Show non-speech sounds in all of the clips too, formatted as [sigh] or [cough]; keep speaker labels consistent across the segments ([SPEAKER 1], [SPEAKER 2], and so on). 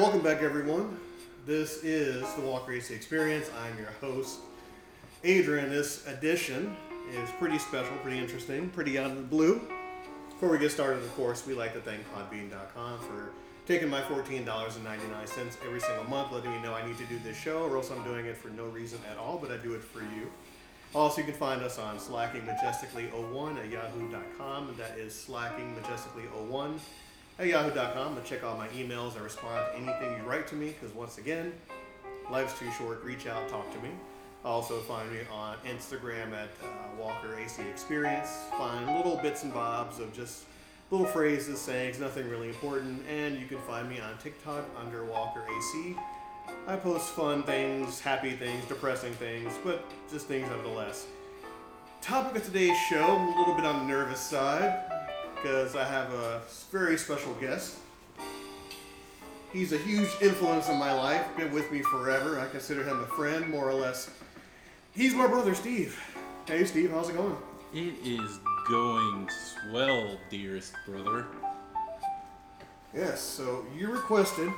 [SPEAKER 1] welcome back, everyone. This is the Walker AC Experience. I'm your host, Adrian. This edition is pretty special, pretty interesting, pretty out of the blue. Before we get started, of course, we like to thank Podbean.com for taking my $14.99 every single month, letting me know I need to do this show, or else I'm doing it for no reason at all, but I do it for you. Also, you can find us on slackingmajestically01 at yahoo.com. That is slackingmajestically01 at yahoo.com. And check out my emails. I respond to anything you write to me because, once again, life's too short. Reach out, talk to me. Also, find me on Instagram at uh, Walker AC Experience. Find little bits and bobs of just little phrases, sayings, nothing really important. And you can find me on TikTok under Walker AC. I post fun things, happy things, depressing things, but just things nevertheless. Topic of today's show, I'm a little bit on the nervous side because I have a very special guest. He's a huge influence in my life, been with me forever. I consider him a friend, more or less. He's my brother, Steve. Hey, Steve, how's it going?
[SPEAKER 2] It is going swell, dearest brother.
[SPEAKER 1] Yes, so you requested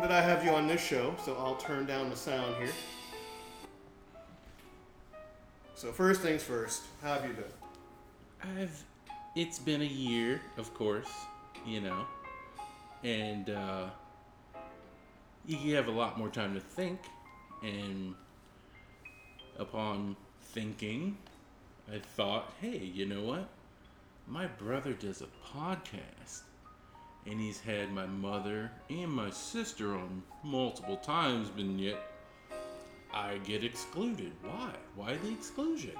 [SPEAKER 1] that I have you on this show, so I'll turn down the sound here. So first things first, how have you been?
[SPEAKER 2] I've. It's been a year, of course, you know, and uh, you have a lot more time to think, and upon thinking, I thought, hey, you know what? My brother does a podcast, and he's had my mother and my sister on multiple times, but yet I get excluded. Why? Why the exclusion?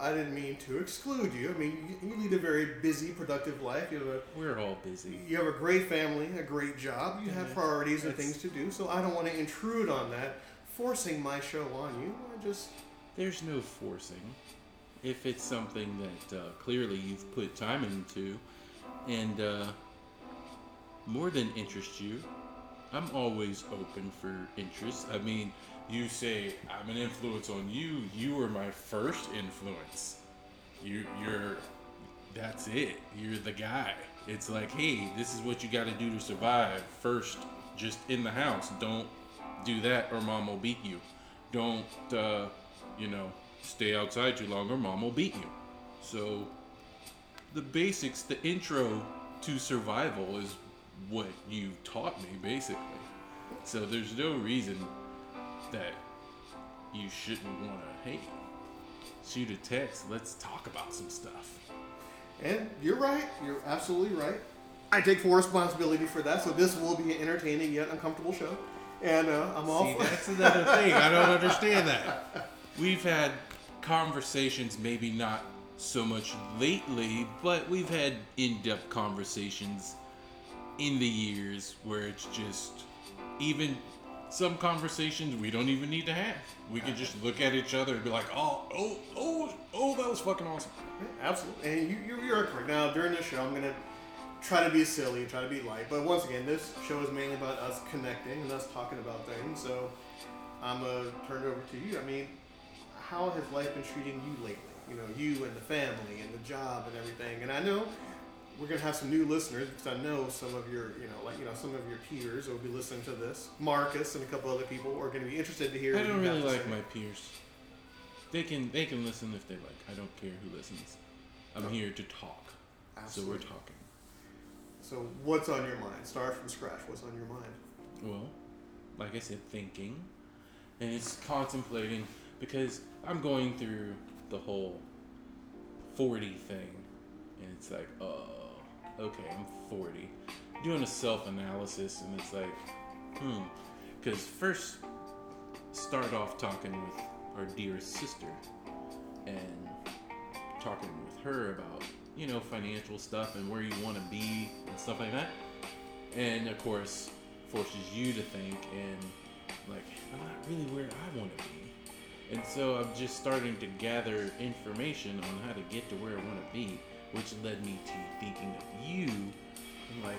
[SPEAKER 1] I didn't mean to exclude you. I mean, you, you lead a very busy, productive life. You have a
[SPEAKER 2] We're all busy.
[SPEAKER 1] you have a great family, a great job. You have priorities and things to do. So I don't want to intrude on that, forcing my show on you. I just
[SPEAKER 2] There's no forcing. If it's something that uh, clearly you've put time into and uh, more than interests you, I'm always open for interest. I mean, you say I'm an influence on you. You were my first influence. You, you're. That's it. You're the guy. It's like, hey, this is what you got to do to survive. First, just in the house. Don't do that, or mom will beat you. Don't, uh, you know, stay outside too long, or mom will beat you. So, the basics, the intro to survival is what you taught me, basically. So, there's no reason that you shouldn't want to, hey, shoot a text. Let's talk about some stuff.
[SPEAKER 1] And you're right. You're absolutely right. I take full responsibility for that. So this will be an entertaining yet uncomfortable show. And uh, I'm all
[SPEAKER 2] See, that's [laughs] another thing. I don't understand that. We've had conversations, maybe not so much lately, but we've had in depth conversations in the years where it's just even some conversations we don't even need to have. We can just look at each other and be like, oh, oh, oh, oh, that was fucking awesome.
[SPEAKER 1] Absolutely. And you, you, you're correct. Now, during this show, I'm going to try to be silly, and try to be light. But once again, this show is mainly about us connecting and us talking about things. So I'm going to turn it over to you. I mean, how has life been treating you lately? You know, you and the family and the job and everything. And I know we're going to have some new listeners because I know some of your, you know, like, you know, some of your peers will be listening to this. Marcus and a couple other people are going to be interested to hear
[SPEAKER 2] I don't really like
[SPEAKER 1] say.
[SPEAKER 2] my peers. They can they can listen if they like. I don't care who listens. I'm oh. here to talk. So we're talking.
[SPEAKER 1] So what's on your mind? Start from scratch. What's on your mind?
[SPEAKER 2] Well, like I said, thinking, and it's contemplating because I'm going through the whole 40 thing, and it's like, oh, okay, I'm 40. Doing a self analysis, and it's like, hmm. Because first, start off talking with our dearest sister, and talking with her about, you know, financial stuff and where you want to be and stuff like that and of course forces you to think and like i'm not really where i want to be and so i'm just starting to gather information on how to get to where i want to be which led me to thinking of you like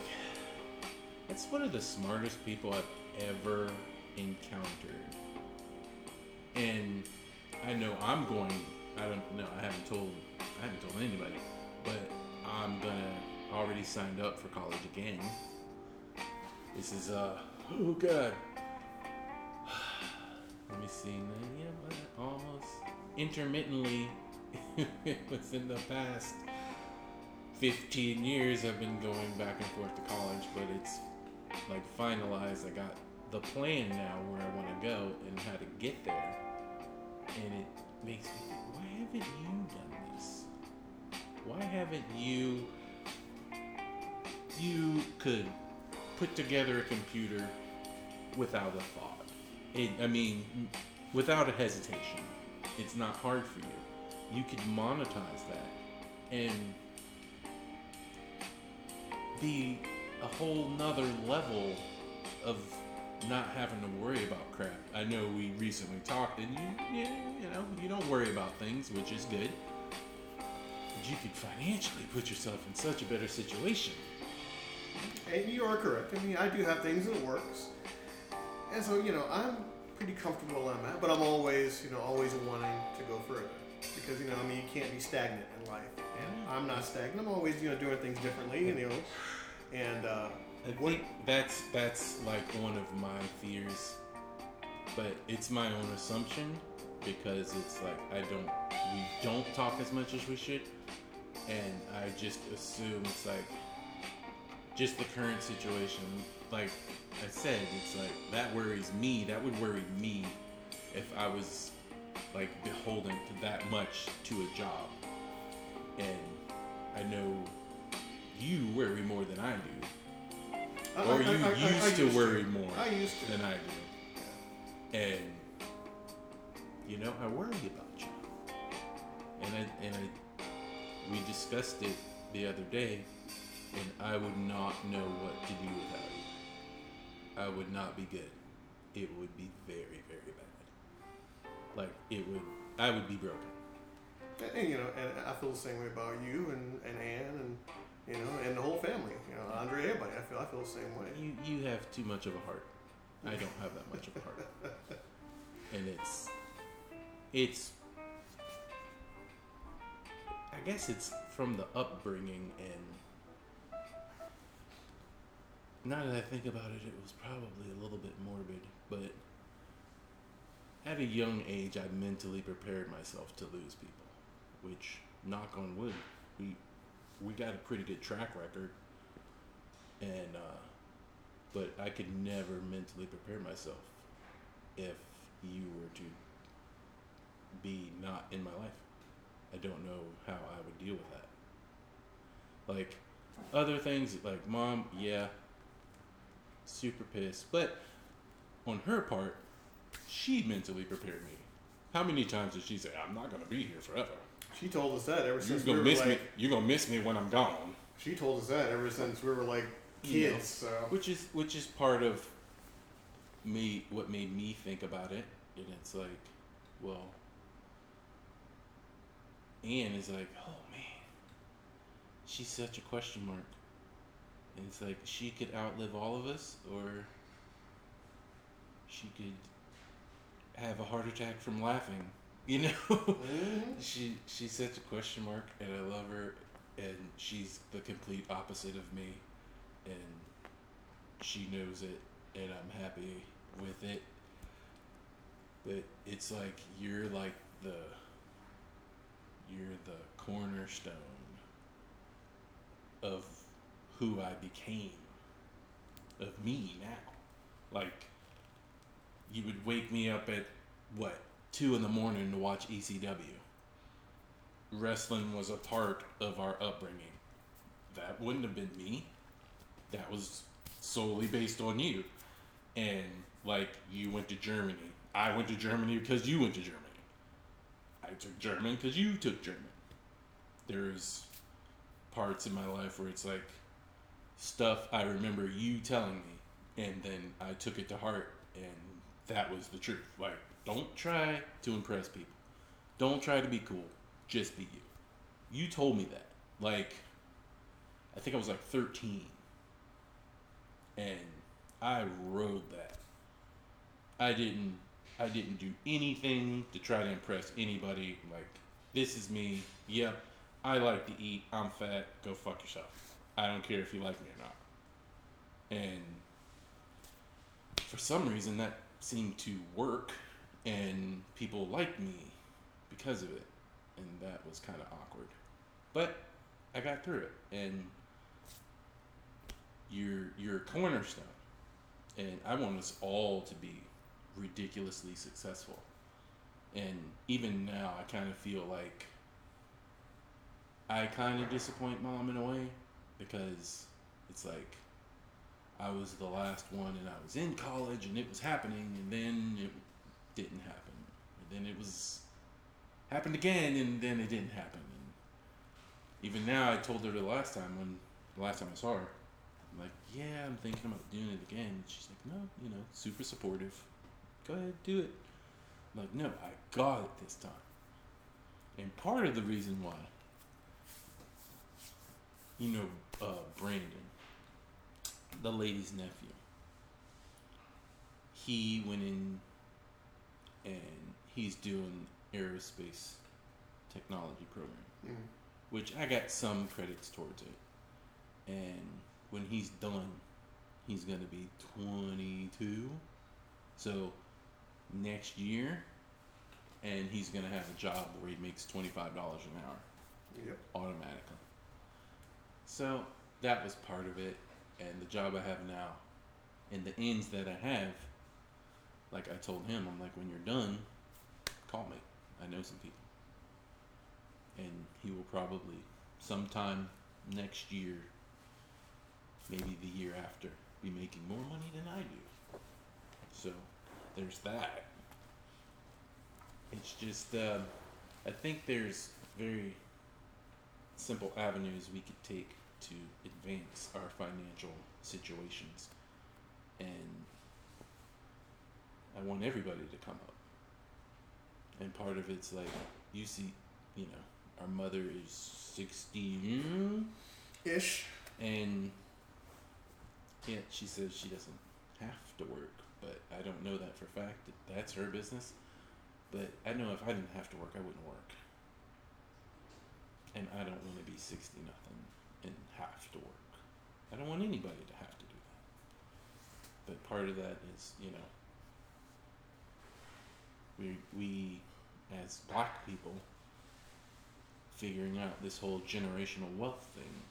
[SPEAKER 2] that's one of the smartest people i've ever encountered and i know i'm going i don't know i haven't told i haven't told anybody but i'm gonna already signed up for college again This is uh oh god. [sighs] Let me see. Yeah, almost intermittently [laughs] within the past 15 years I've been going back and forth to college, but it's like finalized. I got the plan now where I want to go and how to get there. And it makes me think, why haven't you done this? Why haven't you you could put together a computer without a thought. It, I mean, without a hesitation. It's not hard for you. You could monetize that and be a whole nother level of not having to worry about crap. I know we recently talked, and you, yeah, you know, you don't worry about things, which is good. But you could financially put yourself in such a better situation.
[SPEAKER 1] And you are correct. I mean, I do have things in the works, and so you know, I'm pretty comfortable where I'm at. But I'm always, you know, always wanting to go further because you know, I mean, you can't be stagnant in life, and I'm not stagnant. I'm always, you know, doing things differently, you know, and. Uh,
[SPEAKER 2] I think that's that's like one of my fears, but it's my own assumption because it's like I don't we don't talk as much as we should, and I just assume it's like just the current situation. Like I said, it's like that worries me. That would worry me if I was like beholden to that much to a job, and I know you worry more than I do
[SPEAKER 1] I-
[SPEAKER 2] or
[SPEAKER 1] I-
[SPEAKER 2] you
[SPEAKER 1] I-
[SPEAKER 2] used to worry more
[SPEAKER 1] I used to.
[SPEAKER 2] than I do. And you know, I worry about you. And I and I we discussed it the other day and I would not know what to do without you. I would not be good. It would be very, very bad. Like it would I would be broken.
[SPEAKER 1] And, you know, and I feel the same way about you and, and Ann and you know, and the whole family. You know, Andre, everybody. I feel I feel the same way.
[SPEAKER 2] You you have too much of a heart. I don't have that much of a heart. [laughs] And it's it's I guess it's from the upbringing and now that I think about it it was probably a little bit morbid, but at a young age I mentally prepared myself to lose people, which knock on wood, we we got a pretty good track record and uh but I could never mentally prepare myself if you were to be not in my life. I don't know how I would deal with that. Like other things like mom, yeah, super pissed, but on her part, she mentally prepared me. How many times did she say, "I'm not gonna be here forever.
[SPEAKER 1] She told us that ever
[SPEAKER 2] You're
[SPEAKER 1] since we
[SPEAKER 2] gonna
[SPEAKER 1] were
[SPEAKER 2] miss
[SPEAKER 1] like.
[SPEAKER 2] me. You're gonna miss me when I'm gone."
[SPEAKER 1] She told us that ever since we were like
[SPEAKER 2] You know.
[SPEAKER 1] kids. So
[SPEAKER 2] which is which is part of me what made me think about it and it's like well Anne is like oh man she's such a question mark and it's like she could outlive all of us or she could have a heart attack from laughing you know?
[SPEAKER 1] Mhm. [laughs]
[SPEAKER 2] she she's such a question mark and I love her and she's the complete opposite of me and she knows it and I'm happy with it. But it's like you're like the you're the cornerstone of who I became of me now. Like you would wake me up at what two in the morning to watch ECW wrestling was a part of our upbringing. That wouldn't have been me. That was solely based on you. And like you went to Germany. I went to Germany because you went to Germany. I took German because you took German. There's parts in my life where it's like stuff I remember you telling me and then I took it to heart and that was the truth. Like don't try to impress people. Don't try to be cool just be you. You told me that. Like, I think I was like 13. And I rode that. I didn't I didn't do anything to try to impress anybody. Like, this is me. Yep, I like to eat. I'm fat. Go fuck yourself. I don't care if you like me or not. And for some reason that seemed to work and people liked me because of it and that was kind of awkward. But i got through it and you're you're a cornerstone and i want us all to be ridiculously successful. And even now i kind of feel like i kind of disappoint mom in a way because it's like I was the last one and I was in college and it was happening and then it didn't happen. And then it was happened again and then it didn't happen. And even now I told her the last time when the last time I saw her, I'm like, Yeah, I'm thinking about doing it again. And she's like, No, you know, super supportive. Go ahead, do it. I'm like, no, I got it this time. And part of the reason why, you know, uh, Brandon, the lady's nephew. He went in and he's doing aerospace technology program,
[SPEAKER 1] Mm.
[SPEAKER 2] which I got some credits towards it. And when he's done, he's gonna be 22. So next year, and he's gonna have a job where he makes $25 an hour
[SPEAKER 1] Yep.
[SPEAKER 2] automatically. So that was part of it, and the job I have now, and the ends that I have. Like I told him, I'm like, when you're done, call me. I know some people, and he will probably sometime next year, maybe the year after, be making more money than I do. So there's that. It's just, um, I think there's very simple avenues we could take to advance our financial situations. And I want everybody to come up. And part of it's like, you see, you know, our mother is 60
[SPEAKER 1] Ish.
[SPEAKER 2] and yeah, she says she doesn't have to work, but I don't know that for a fact. That that's her business. But I know if I didn't have to work, I wouldn't work. And I don't want to be 60 nothing and have to work. I don't want anybody to have to do that. But part of that is, you know, we we as black people figuring out this whole generational wealth thing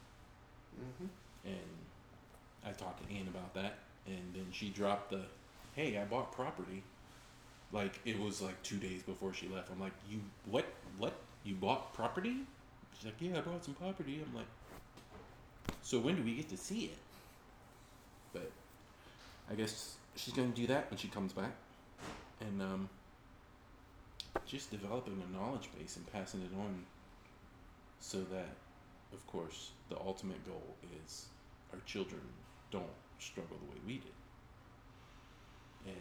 [SPEAKER 1] Mm-hmm.
[SPEAKER 2] and I talked to Ann about that, and then she dropped the, "Hey, I bought property." Like it was like two days before she left. I'm like, "You what? What? You bought property?" She's like, "Yeah, I bought some property." I'm like, "So when do we get to see it?" But I guess she's gonna do that when she comes back, and um, just developing a knowledge base and passing it on, so that, of course, the ultimate goal is our children don't struggle the way we did. And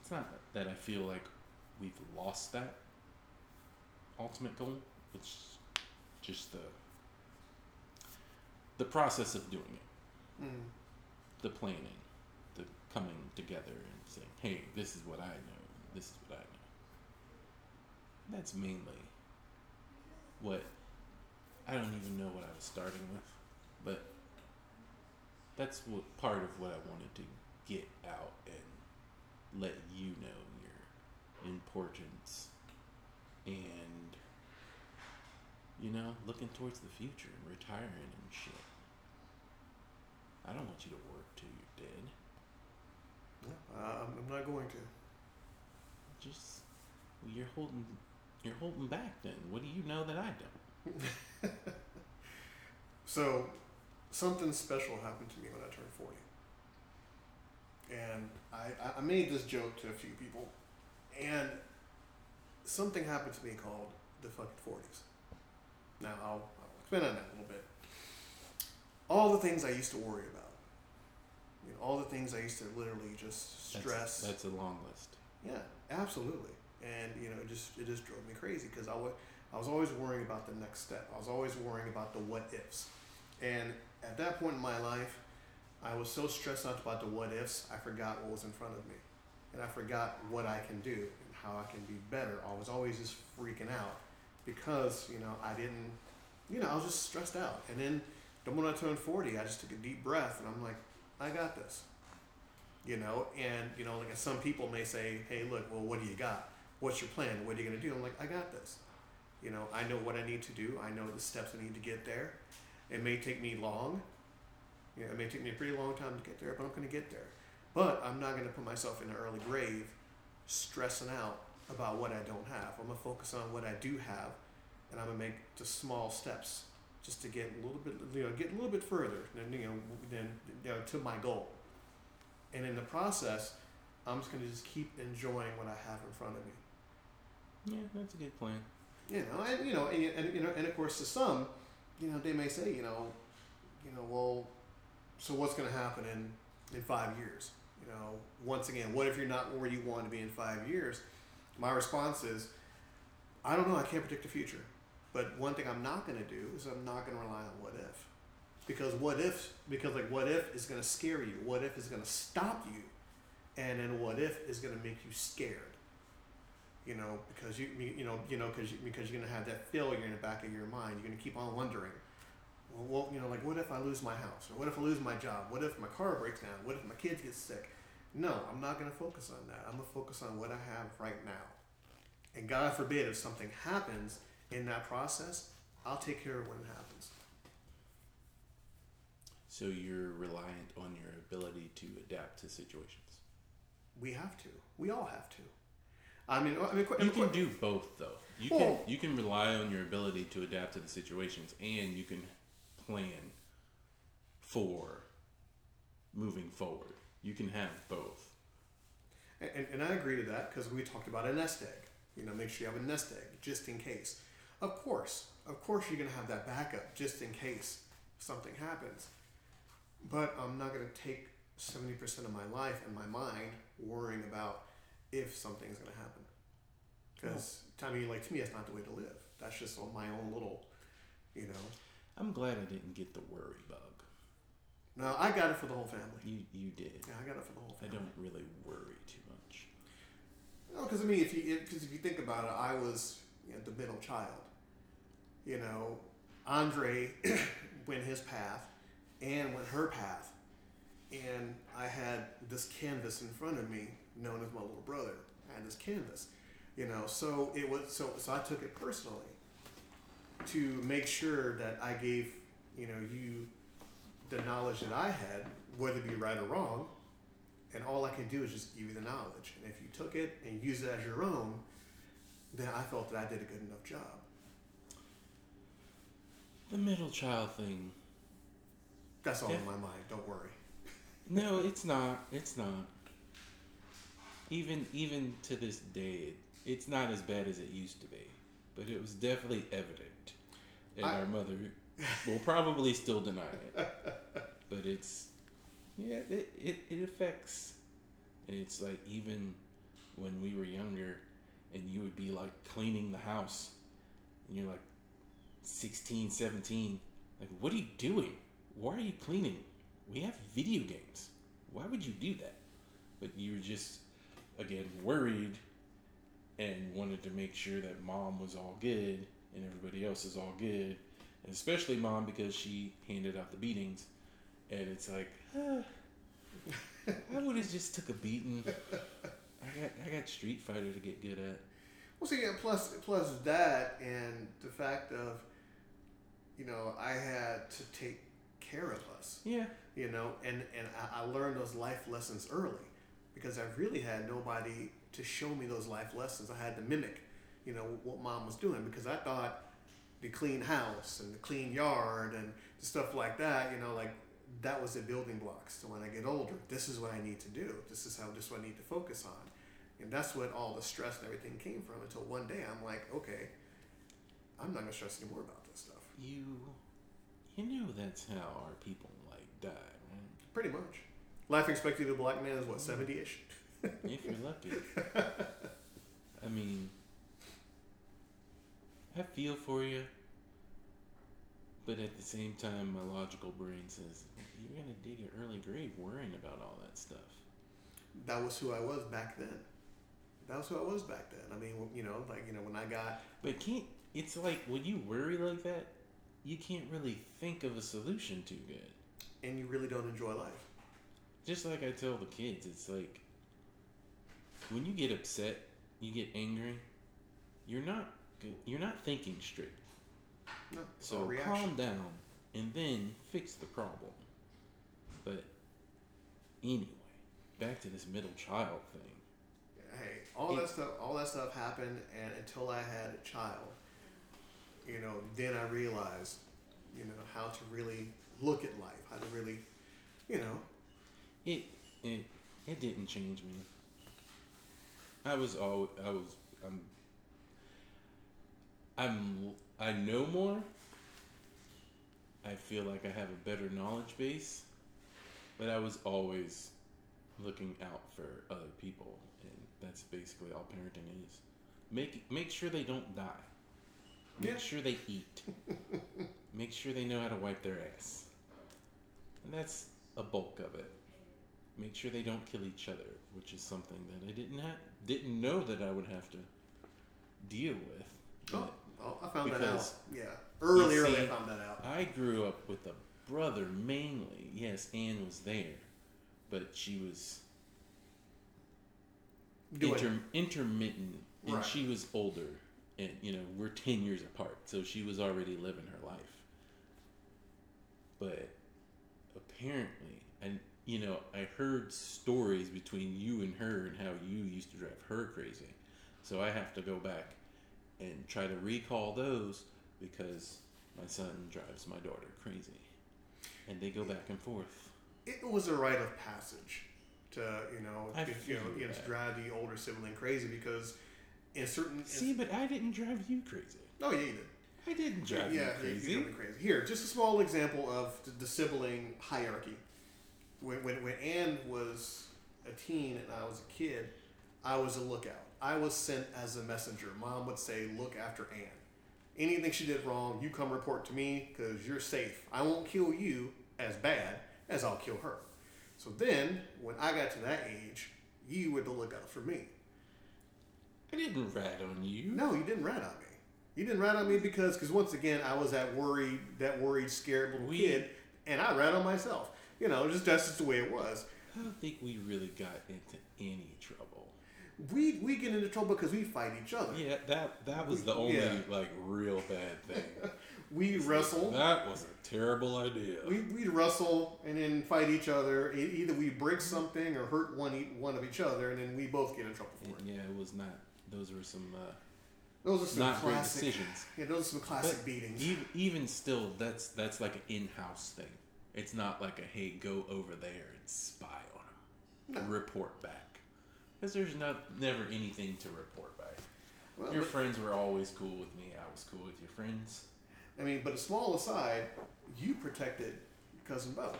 [SPEAKER 2] it's not that I feel like we've lost that ultimate goal. It's just the the process of doing it,
[SPEAKER 1] Mm.
[SPEAKER 2] the planning, coming together and saying, "Hey, this is what I know. This is what I know." That's mainly what I don't even know what I was starting with, but that's what part of what I wanted to get out and let you know your importance and you know looking towards the future and retiring and shit. I don't want you to work till you're dead.
[SPEAKER 1] Yeah, uh, I'm not going to.
[SPEAKER 2] Just well, you're holding you're holding back. Then what do you know that I don't? [laughs]
[SPEAKER 1] So, something special happened to me when I turned 40. And I, I- made this joke to a few people. And something happened to me called the fucking 40s. Now, I'll, I'll expand on that a little bit. All the things I used to worry about. You know, all the things I used to literally just stress.
[SPEAKER 2] That's, a long list.
[SPEAKER 1] Yeah, absolutely. And you know, it just it just drove me crazy because I was I was always worrying about the next step. I was always worrying about the what ifs. And at that point in my life, I was so stressed out about the what ifs, I forgot what was in front of me, and I forgot what I can do and how I can be better. I was always just freaking out because you know I didn't, you know, I was just stressed out. And then then when I turned forty, I just took a deep breath and I'm like, I got this. You know, and you know, like some people may say, "Hey, look, well, what do you got? What's your plan? What are you gonna do?" I'm like, "I got this." You know, I know what I need to do. I know the steps I need to get there. It may take me long. You know, it may take me a pretty long time to get there, but I'm gonna get there. But I'm not gonna put myself in an early grave, stressing out about what I don't have. I'm gonna focus on what I do have, and I'm gonna make just small steps just to get a little bit, you know, get a little bit further than you know, than you know, to my goal. And in the process, I'm just gonna just keep enjoying what I have in front of me.
[SPEAKER 2] Yeah, that's a good plan.
[SPEAKER 1] You know, and you know, and, and you know, and of course, to some, you know, they may say, you know, you know, well, so what's gonna happen in in five years? You know, once again, what if you're not where you want to be in five years? My response is, I don't know. I can't predict the future. But one thing I'm not going to do is I'm not going to rely on what if. Because what if, because like what if is going to scare you. What if is going to stop you. And then what if is going to make you scared. You know, because you, you know, you know, because you, because you're going to have that failure in the back of your mind. You're going to keep on wondering, well, well, you know, like what if I lose my house? Or what if I lose my job? What if my car breaks down? What if my kids get sick? No, I'm not going to focus on that. I'm going to focus on what I have right now. And God forbid if something happens in that process, I'll take care of when it happens.
[SPEAKER 2] So you're reliant on your ability to adapt to situations.
[SPEAKER 1] We have to. We all have to. I mean, I mean,
[SPEAKER 2] you can do both though. You well, can you can rely on your ability to adapt to the situations, and you can plan for moving forward. You can have both.
[SPEAKER 1] And, and I agree to that because we talked about a nest egg. You know, make sure you have a nest egg just in case. Of course, of course, you're going to have that backup just in case something happens. But I'm not going to take 70% of my life and my mind worrying about if something's going to happen. Because. I mean, like, to me, that's not the way to live. That's just my own little, you know.
[SPEAKER 2] I'm glad I didn't get the worry bug.
[SPEAKER 1] No, I got it for the whole family.
[SPEAKER 2] You you did.
[SPEAKER 1] Yeah, I got it for the whole family.
[SPEAKER 2] I don't really worry too much.
[SPEAKER 1] No, because I mean, if you because if you think about it, I was you know, the middle child. You know, Andre [clears throat] went his path, and went her path, and I had this canvas in front of me, known as my little brother. I had this canvas, you know. So it was so so I took it personally to make sure that I gave you know you the knowledge that I had, whether it be right or wrong, and all I can do is just give you the knowledge. And if you took it and used it as your own, then I felt that I did a good enough job.
[SPEAKER 2] The middle child thing.
[SPEAKER 1] That's all in my mind. Don't worry. [laughs]
[SPEAKER 2] no, it's not. It's not. Even even to this day, it's not as bad as it used to be, but it was definitely evident, and I, our mother will probably still deny it. [laughs] But it's yeah, it, it, it affects. And it's like even when we were younger, and you would be like cleaning the house, and you're like 16, 17. Like, what are you doing? Why are you cleaning? We have video games. Why would you do that? But you were just, again, worried and wanted to make sure that mom was all good and everybody else is all good. And especially mom because she handed out the beatings. And it's like, ah, I would have [laughs] just took a beating. I got I got Street Fighter to get good at.
[SPEAKER 1] Well, see, plus plus that and the fact of you know, I had to take care of us.
[SPEAKER 2] Yeah.
[SPEAKER 1] You know, and and I, I learned those life lessons early because I really had nobody to show me those life lessons. I had to mimic, you know, what mom was doing because I thought the clean house and the clean yard and stuff like that, you know, like that was the building blocks. So when I get older, this is what I need to do. This is how this is what I need to focus on. And that's what all the stress and everything came from until one day I'm like, okay, I'm not gonna stress anymore about
[SPEAKER 2] you you know that's how our people like die, right?
[SPEAKER 1] Pretty much. Life expectancy of a black man is what mm-hmm. seventy ish. [laughs]
[SPEAKER 2] if you're lucky. I mean, I feel for you, but at the same time, my logical brain says you're gonna dig an early grave worrying about all that stuff.
[SPEAKER 1] That was who I was back then. That was who I was back then. I mean, you know, like you know, when I got.
[SPEAKER 2] But can't it's like when you worry like that, you can't really think of a solution too good.
[SPEAKER 1] And you really don't enjoy life.
[SPEAKER 2] just like I tell the kids, it's like when you get upset, you get angry, you're not good, you're not thinking straight.
[SPEAKER 1] No,
[SPEAKER 2] So calm down and then fix the problem. But anyway, back to this middle child thing.
[SPEAKER 1] hey, all
[SPEAKER 2] It-
[SPEAKER 1] that stuff, all that stuff happened, and until I had a child, you know, then I realized, you know, how to really look at life, how to really, you know,
[SPEAKER 2] It it it didn't change me. I was all I was I'm I'm I know more. I feel like I have a better knowledge base, but I was always looking out for other people, and that's basically all parenting is. Make make sure they don't die. Make
[SPEAKER 1] Yeah.
[SPEAKER 2] sure they eat. make sure they know how to wipe their ass. And that's a bulk of it. Make sure they don't kill each other, which is something that I didn't ha- didn't know that I would have to deal with.
[SPEAKER 1] oh, oh, I found that out. Yeah, early, early, I found that out.
[SPEAKER 2] I grew up with a brother mainly. Yes, Anne was there, but she was inter- intermittent, and
[SPEAKER 1] Right.
[SPEAKER 2] she was older, and you know we're ten years apart, so she was already living her life. But apparently, and you know, I heard stories between you and her and how you used to drive her crazy. So I have to go back and try to recall those because my son drives my daughter crazy, and they go back and forth.
[SPEAKER 1] it was a rite of passage to you know to, you know you know, to drive the older sibling crazy because in certain in-
[SPEAKER 2] See, but I didn't drive you crazy.
[SPEAKER 1] No, yeah you didn't.
[SPEAKER 2] I didn't drive
[SPEAKER 1] yeah
[SPEAKER 2] you
[SPEAKER 1] you-
[SPEAKER 2] crazy.
[SPEAKER 1] you drove me crazy. Here just a small example of the, the sibling hierarchy. When, when when Anne was a teen and I was a kid I was a lookout. I was sent as a messenger. Mom would say look after Anne anything she did wrong you come report to me because you're safe. I won't kill you as bad as I'll kill her. So then when I got to that age you were the lookout for me
[SPEAKER 2] I didn't rat on you.
[SPEAKER 1] no, you didn't rat on me. You didn't rat on me because, because once again, I was that worried, that worried, scared little
[SPEAKER 2] We-
[SPEAKER 1] kid, and I rat on myself. You know, just that's just the way it was.
[SPEAKER 2] I don't think we really got into any trouble.
[SPEAKER 1] We we get into trouble because we fight each other.
[SPEAKER 2] Yeah, that that was the only
[SPEAKER 1] Yeah.
[SPEAKER 2] like real bad thing. [laughs]
[SPEAKER 1] We wrestle.
[SPEAKER 2] That was a terrible idea.
[SPEAKER 1] We we wrestle and then fight each other. Either we break something or hurt one one of each other, and then we both get in trouble for it.
[SPEAKER 2] yeah, it was not. Those were some uh,
[SPEAKER 1] Those are some
[SPEAKER 2] not great
[SPEAKER 1] classic.
[SPEAKER 2] decisions.
[SPEAKER 1] Yeah, those are some classic
[SPEAKER 2] But
[SPEAKER 1] beatings.
[SPEAKER 2] Even, even still, that's that's like an in-house thing. It's not like a hey, go over there and spy on them,
[SPEAKER 1] No.
[SPEAKER 2] report back, because there's not never anything to report back.
[SPEAKER 1] Well,
[SPEAKER 2] Your
[SPEAKER 1] but-
[SPEAKER 2] friends were always cool with me. I was cool with your friends.
[SPEAKER 1] I mean, but a small aside, you protected cousin Bo.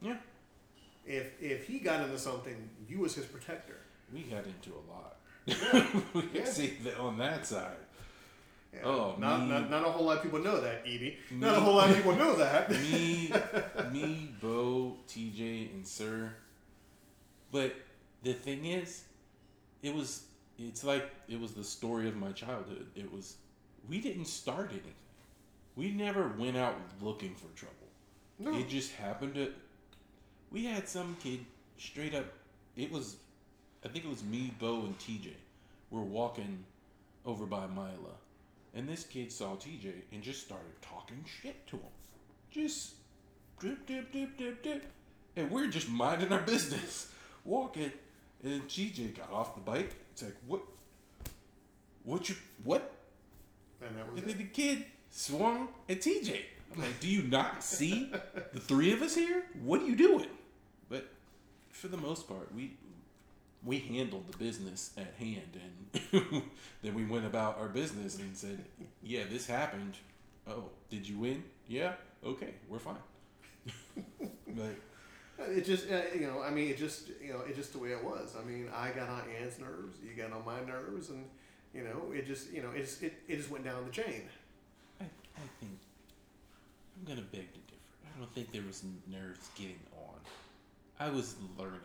[SPEAKER 2] Yeah,
[SPEAKER 1] If if he got into something, you was his protector.
[SPEAKER 2] we got into a lot.
[SPEAKER 1] Yeah. [laughs]
[SPEAKER 2] we
[SPEAKER 1] Yeah.
[SPEAKER 2] can see that on that side.
[SPEAKER 1] Yeah.
[SPEAKER 2] Oh,
[SPEAKER 1] not,
[SPEAKER 2] me-
[SPEAKER 1] not not a whole lot of people know that, Edie. Not a whole lot of people know that. [laughs]
[SPEAKER 2] me, me, Bo, TJ, and Sir. But the thing is, it was. It's like it was the story of my childhood. It was. We didn't start anything. We never went out looking for trouble.
[SPEAKER 1] No.
[SPEAKER 2] It just happened to. We had some kid straight up. It was, I think it was me, Bo, and TJ. We're walking over by Mila, and this kid saw TJ and just started talking shit to him. Just drip, dip, dip, dip, dip, and we're just minding our business, [laughs] walking. And TJ got off the bike. It's like, what? What you what?
[SPEAKER 1] and that was
[SPEAKER 2] And then the kid swung at TJ. I'm like, do you not see the three of us here? What are you doing? But for the most part, we we handled the business at hand, and [laughs] then we went about our business and said, "Yeah, this happened. Oh, did you win? Yeah, okay, we're fine." [laughs] but
[SPEAKER 1] It just, uh, you know, I mean, it just, you know, it just the way it was. I mean, I got on Ann's nerves, you got on my nerves, and you know, it just, you know, it just, it, it just went down the chain.
[SPEAKER 2] I, I think I'm gonna beg to differ. I don't think there was nerves getting on. I was learning,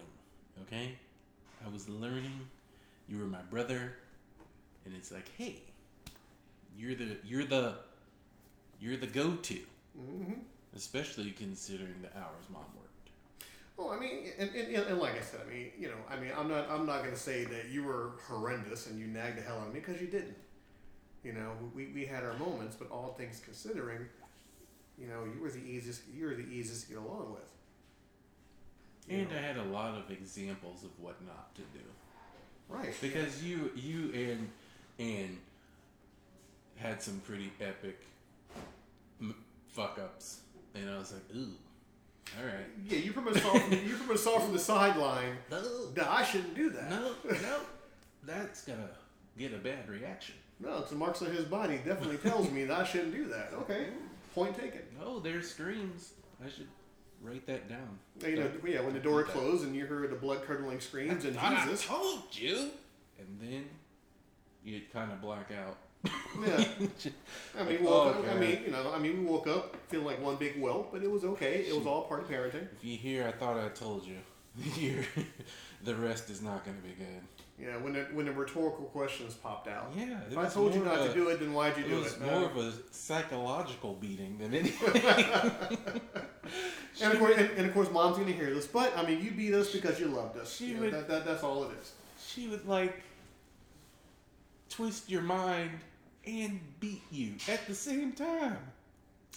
[SPEAKER 2] okay? I was learning. You were my brother, and it's like, hey, you're the you're the you're the go-to,
[SPEAKER 1] hmm
[SPEAKER 2] especially considering the hours mom worked.
[SPEAKER 1] Well, I mean, and, and, and like I said, I mean, you know, I mean, I'm not, I'm not going to say that you were horrendous and you nagged the hell out of me because you didn't. You know, we, we had our moments, but all things considering, you know, you were the easiest, you were the easiest to get along with. You
[SPEAKER 2] And
[SPEAKER 1] know?
[SPEAKER 2] I had a lot of examples of what not to do.
[SPEAKER 1] right.
[SPEAKER 2] Because you you and and had some pretty epic m- fuck ups, and I was like, ooh, all right.
[SPEAKER 1] Yeah, you pretty much saw from, you pretty much saw from the sideline. [laughs]
[SPEAKER 2] No,
[SPEAKER 1] that I shouldn't do that.
[SPEAKER 2] no, [laughs] no, that's gonna get a bad reaction.
[SPEAKER 1] No, it's the marks on his body definitely tells me that I shouldn't do that. Okay, point taken.
[SPEAKER 2] No, there's screams. I should write that down.
[SPEAKER 1] You know, yeah, when the door closed and you heard the blood curdling screams and
[SPEAKER 2] I
[SPEAKER 1] Jesus.
[SPEAKER 2] told you. And then you'd kind of black out.
[SPEAKER 1] Yeah. [laughs] I mean, we
[SPEAKER 2] Oh,
[SPEAKER 1] up, I mean, you know, I mean, we woke up feeling like one big whelp, but it was okay. It was all part of parenting.
[SPEAKER 2] If you hear, I thought I told you. [laughs] [laughs] The rest is not going to be good.
[SPEAKER 1] Yeah, when the, when the rhetorical questions popped out.
[SPEAKER 2] Yeah,
[SPEAKER 1] If I told you not
[SPEAKER 2] of
[SPEAKER 1] to do it, then why'd you do
[SPEAKER 2] It
[SPEAKER 1] do
[SPEAKER 2] was
[SPEAKER 1] it?
[SPEAKER 2] more
[SPEAKER 1] Uh,
[SPEAKER 2] of a psychological beating than [laughs] anything.
[SPEAKER 1] and, of course, and, and of course, mom's gonna hear this, but I mean, you beat us because you loved us.
[SPEAKER 2] She
[SPEAKER 1] You know,
[SPEAKER 2] would-
[SPEAKER 1] that, that, that's all it is.
[SPEAKER 2] she would like twist your mind and beat you at the same time.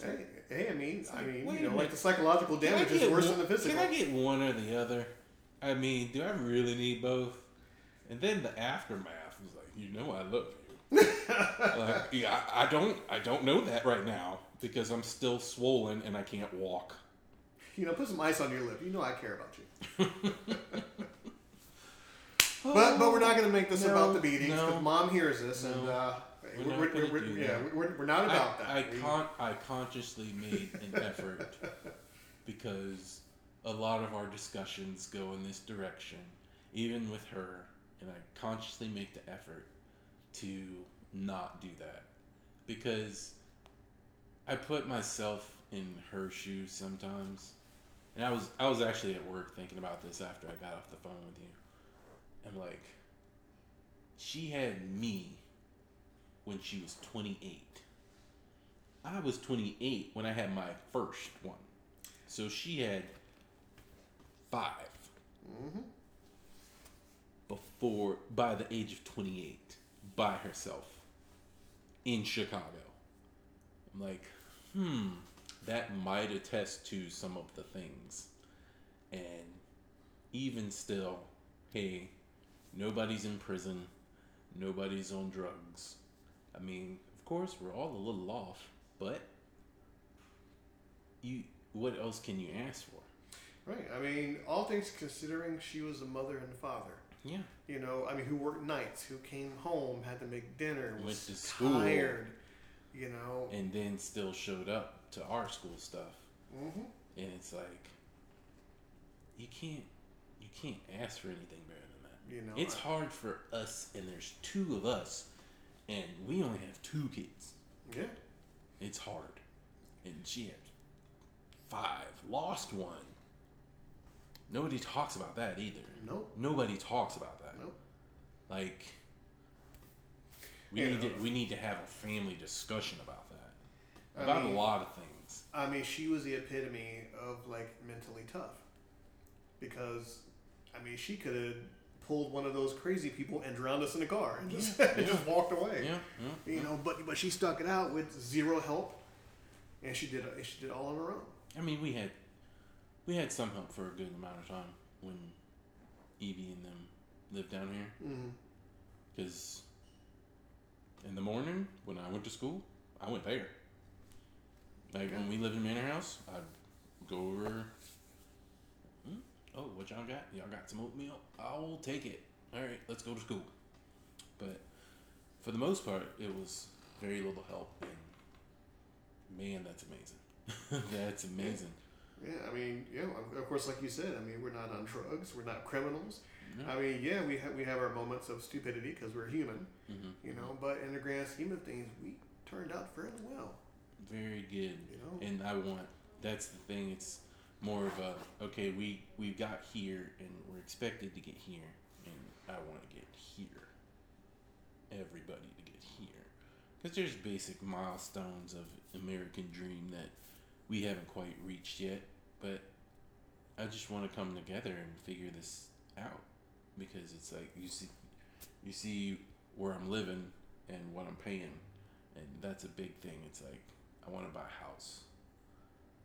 [SPEAKER 1] Hey, hey, I mean, I mean, you
[SPEAKER 2] a
[SPEAKER 1] know, like the psychological damage is worse
[SPEAKER 2] one-
[SPEAKER 1] than the physical.
[SPEAKER 2] Can I get one or the other? I mean, do I really need both? And then the aftermath was like, you know, I love you. [laughs] like, yeah, I, I don't, I don't know that right now because I'm still swollen and I can't walk.
[SPEAKER 1] You know, put some ice on your lip. You know I care about you. [laughs] But but we're not going to make this
[SPEAKER 2] No,
[SPEAKER 1] about the beatings
[SPEAKER 2] no.
[SPEAKER 1] mom hears this, and uh,
[SPEAKER 2] We're
[SPEAKER 1] we're,
[SPEAKER 2] not
[SPEAKER 1] we're, we're, yeah,
[SPEAKER 2] that.
[SPEAKER 1] we're, we're not about that.
[SPEAKER 2] I, I,
[SPEAKER 1] We-
[SPEAKER 2] con- I consciously made an effort [laughs] because a lot of our discussions go in this direction, even with her, and I consciously make the effort to not do that because I put myself in her shoes sometimes. And I was I was actually at work thinking about this after I got off the phone with you. I'm like she had me when she was 28. I was 28 when I had my first one. So she had 5
[SPEAKER 1] Mhm.
[SPEAKER 2] Before by the age of 28 by herself in Chicago. I'm like, hmm, that might attest to some of the things. And even still, hey, nobody's in prison, nobody's on drugs. I mean, of course, we're all a little off, but you, what else can you ask for?
[SPEAKER 1] Right. I mean, all things considering, she was a mother and father.
[SPEAKER 2] Yeah,
[SPEAKER 1] You know, I mean, who worked nights, who came home, had to make dinner,
[SPEAKER 2] Went
[SPEAKER 1] was
[SPEAKER 2] to school.
[SPEAKER 1] tired. You know.
[SPEAKER 2] and then still showed up to our school stuff.
[SPEAKER 1] hmm
[SPEAKER 2] and it's like you can't you can't ask for anything better than that.
[SPEAKER 1] You know.
[SPEAKER 2] It's
[SPEAKER 1] I-
[SPEAKER 2] hard for us, and there's two of us, and we only have two kids.
[SPEAKER 1] yeah.
[SPEAKER 2] It's hard, and she had five, lost one. Nobody talks about that either.
[SPEAKER 1] Nope.
[SPEAKER 2] Nobody talks about that.
[SPEAKER 1] Nope.
[SPEAKER 2] Like we need to we need to have a family discussion about that.
[SPEAKER 1] I
[SPEAKER 2] About
[SPEAKER 1] mean-
[SPEAKER 2] a lot of things.
[SPEAKER 1] I mean, she was the epitome of like mentally tough. Because, I mean, she could have pulled one of those crazy people and drowned us in a car and just,
[SPEAKER 2] Yeah, [laughs]
[SPEAKER 1] and just walked away.
[SPEAKER 2] Yeah, yeah.
[SPEAKER 1] You know, but but she stuck it out with zero help, and she did. She did all on her own.
[SPEAKER 2] I mean, we had we had some help for a good amount of time when Evie and them lived down here.
[SPEAKER 1] Mm-hmm.
[SPEAKER 2] Because in the morning when I went to school, I went there. Like when we lived in Manor House, I'd go over. "Hmm, Oh, what y'all got? Y'all got some oatmeal? I'll take it. All right, let's go to school. But for the most part, it was very little help, and man, that's amazing. [laughs] that's amazing.
[SPEAKER 1] Yeah, I mean, yeah, of- of course, like you said, I mean, we're not on drugs, we're not criminals.
[SPEAKER 2] Yeah.
[SPEAKER 1] I mean, yeah, we have we have our moments of stupidity because we're human,
[SPEAKER 2] Mhm.
[SPEAKER 1] you know. But in the grand scheme of things, we turned out fairly well,
[SPEAKER 2] Very good.
[SPEAKER 1] you know.
[SPEAKER 2] and I want that's the thing. It's more of a okay. We we got here, and we're expected to get here, and I want to get here. Everybody to get here, because there's basic milestones of American dream that we haven't quite reached yet. But I just want to come together and figure this out because it's like you see, you see where I'm living and what I'm paying, and that's a big thing. It's like I want to buy a house.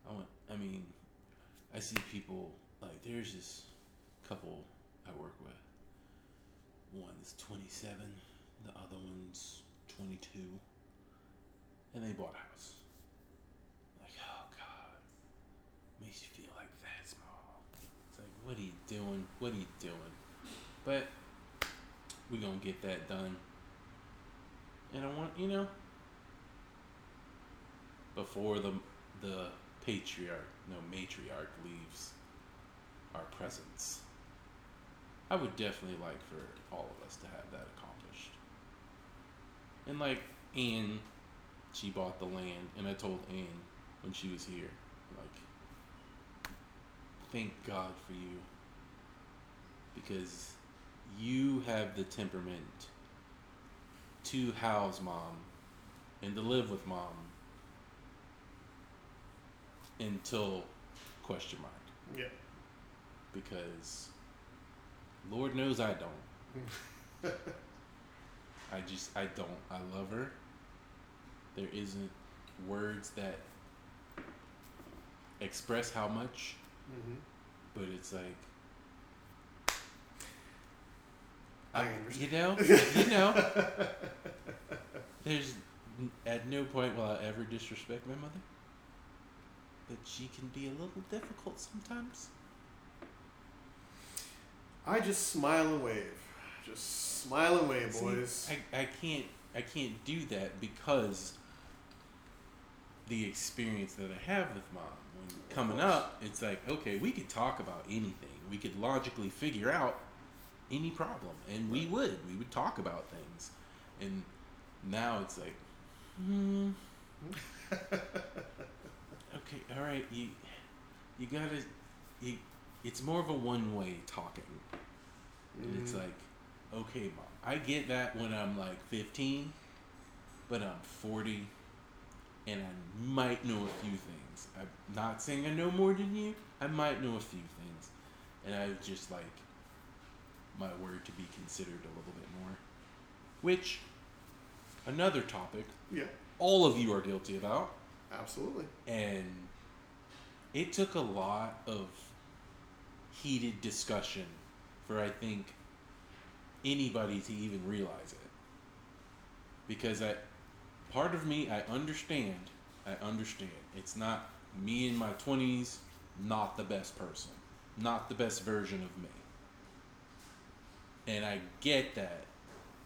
[SPEAKER 2] I want. I mean, I see people like there's this couple I work with. One's 27, the other one's 22, and they bought a house. Like, oh god, makes you feel like that small. It's like, what are you doing? What are you doing? But we gonna get that done. And I want you know before the the patriarch no matriarch leaves our presence. I would definitely like for all of us to have that accomplished. And like Anne, she bought the land, and I told Anne when she was here, thank God for you. Because you have the temperament to house mom and to live with mom until question mark
[SPEAKER 1] Yeah.
[SPEAKER 2] because Lord knows I don't. [laughs] I just I don't. I love her. There isn't words that express how much,
[SPEAKER 1] hmm
[SPEAKER 2] but it's like
[SPEAKER 1] I understand.
[SPEAKER 2] you know, [laughs] you know. There's at no point will I ever disrespect my mother, but she can be a little difficult sometimes.
[SPEAKER 1] I just smile and wave. Just smile and wave,
[SPEAKER 2] See,
[SPEAKER 1] boys.
[SPEAKER 2] I, I can't I can't do that because the experience that I have with mom coming up, it's like okay, we could talk about anything. We could logically figure out any problem, and we would. We would talk about things, and now it's like, hmm, [laughs] okay, all right, you you gotta you. It's more of a one way talking. And it's
[SPEAKER 1] Mhm.
[SPEAKER 2] like, okay, mom, I get that when I'm like 15, but I'm 40 and I might know a few things. I'm not saying I know more than you, I might know a few things. And I just like my word to be considered a little bit more. Which, another topic,
[SPEAKER 1] yeah,
[SPEAKER 2] all of you are guilty about.
[SPEAKER 1] absolutely.
[SPEAKER 2] And it took a lot of heated discussion for I think anybody to even realize it. Because I part of me I understand. I understand. It's not me in my 20s not the best person. Not the best version of me. And I get that.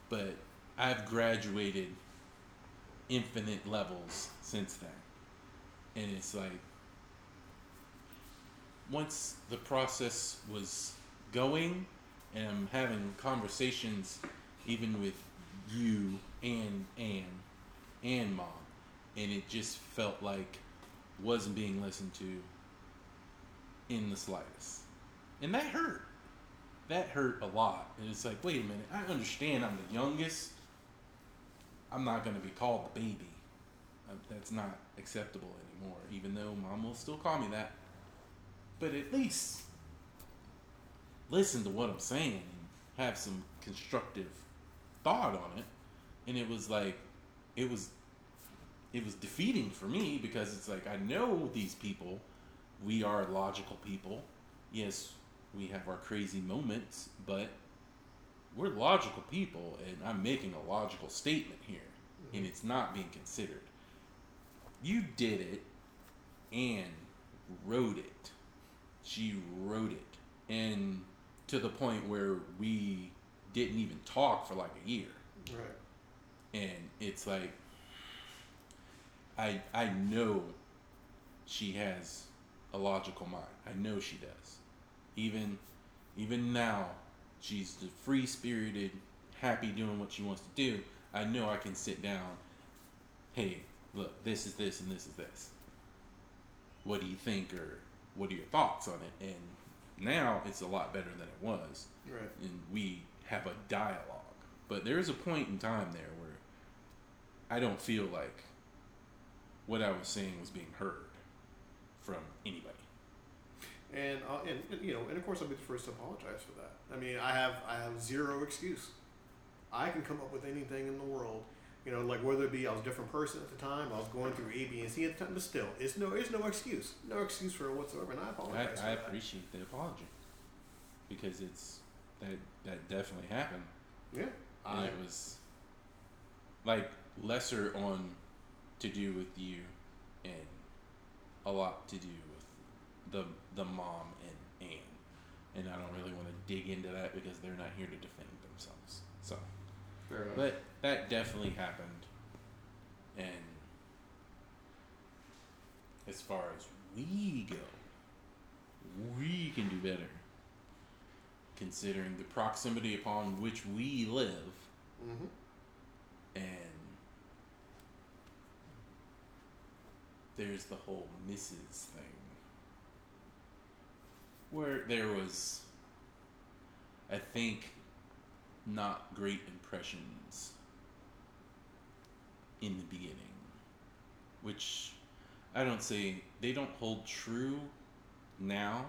[SPEAKER 2] But I've graduated infinite levels since then. And it's like once the process was going and I'm having conversations even with you and Anne and mom and it just felt like wasn't being listened to in the slightest. And that hurt. That hurt a lot. And it's like, wait a minute, I understand I'm the youngest. I'm not gonna be called the baby. Uh, That's not acceptable anymore, even though mom will still call me that but at least listen to what I'm saying and have some constructive thought on it. And it was like, it was, it was defeating for me because it's like I know these people. We are logical people. Yes, we have our crazy moments, but we're logical people, and I'm making a logical statement here, and mm-hmm. it's not being considered. You did it and wrote it she wrote it and to the point where we didn't even talk for like a year
[SPEAKER 1] Right.
[SPEAKER 2] and it's like i i know she has a logical mind. I know she does. Even even now she's the free spirited happy doing what she wants to do. I know i can sit down hey look this is this and this is this. What do you think or what are your thoughts on it? And now it's a lot better than it was.
[SPEAKER 1] Right.
[SPEAKER 2] and we have a dialogue. But there is a point in time there where I don't feel like what I was saying was being heard from anybody.
[SPEAKER 1] and, uh, and you know, and of course, I'll be the first to apologize for that. I mean, I have I have zero excuse. I can come up with anything in the world, you know, like whether it be I was a different person at the time, I was going through A, B, and C at the time, but still, it's no, it's no excuse, no excuse for it whatsoever, and I
[SPEAKER 2] I,
[SPEAKER 1] apologize.
[SPEAKER 2] I
[SPEAKER 1] for that.
[SPEAKER 2] appreciate the apology because it's that that definitely happened.
[SPEAKER 1] Yeah, I
[SPEAKER 2] was like lesser on to do with you and a lot to do with the the mom and Anne. And I don't really want to dig into that because they're not here to defend themselves. So,
[SPEAKER 1] fair enough.
[SPEAKER 2] but that definitely happened. And as far as we go, we can do better. Considering the proximity upon which we live
[SPEAKER 1] hmm
[SPEAKER 2] and there's the whole Mrs. thing where there was I think not great impressions in the beginning which I don't say they don't hold true now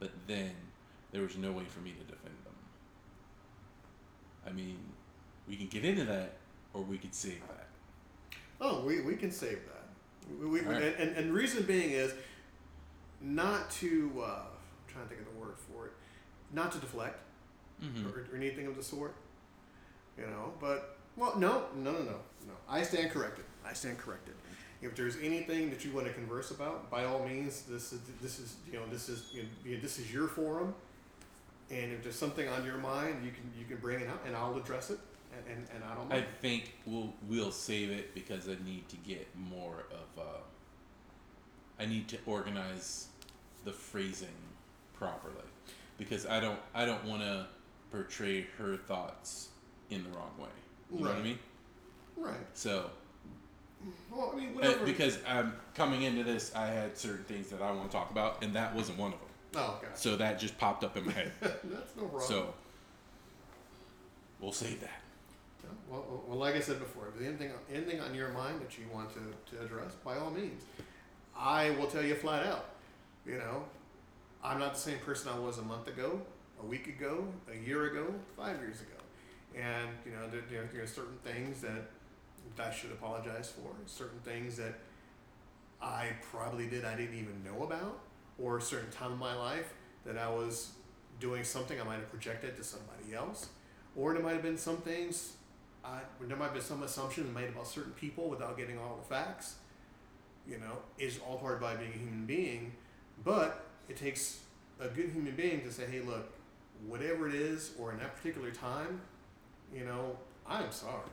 [SPEAKER 2] but then there was no way for me to defend them I mean we can get into that or we could save that
[SPEAKER 1] Oh, we, we can save that. We, we,
[SPEAKER 2] Alright.
[SPEAKER 1] and, and, and reason being is not to, uh, I'm trying to think of the word for it, not to deflect
[SPEAKER 2] mm-hmm.
[SPEAKER 1] or, or anything of the sort. You know, but, well, no, no, no, no, no. I stand corrected. I stand corrected. If there's anything that you want to converse about, by all means, this is, this is, you know, this is, you know, this is your forum. And if there's something on your mind, you can, you can bring it out and I'll address it. And, and, and I don't
[SPEAKER 2] Know.
[SPEAKER 1] I
[SPEAKER 2] think we'll we'll save it because I need to get more of uh I need to organize the phrasing properly because I don't I don't want to portray her thoughts in the wrong way. You know what I
[SPEAKER 1] Right.
[SPEAKER 2] mean?
[SPEAKER 1] right.
[SPEAKER 2] So
[SPEAKER 1] Well, I mean, whatever.
[SPEAKER 2] because I'm coming into this, I had certain things that I want to talk about, and that wasn't one of them.
[SPEAKER 1] oh, okay.
[SPEAKER 2] So that just popped up in my head. [laughs]
[SPEAKER 1] That's no problem.
[SPEAKER 2] so we'll save that.
[SPEAKER 1] Well, well, like I said before, if anything, anything on your mind that you want to, to address, by all means, I will tell you flat out. You know, I'm not the same person I was a month ago, a week ago, a year ago, five years ago, and you know, there, there, there are certain things that I should apologize for, certain things that I probably did I didn't even know about, or a certain time in my life that I was doing something I might have projected to somebody else, or there might have been some things I, there might be some assumptions made about certain people without getting all the facts. You know, is all part by being a human being, but it takes a good human being to say, "Hey, look, whatever it is, or in that particular time, you know, I'm sorry.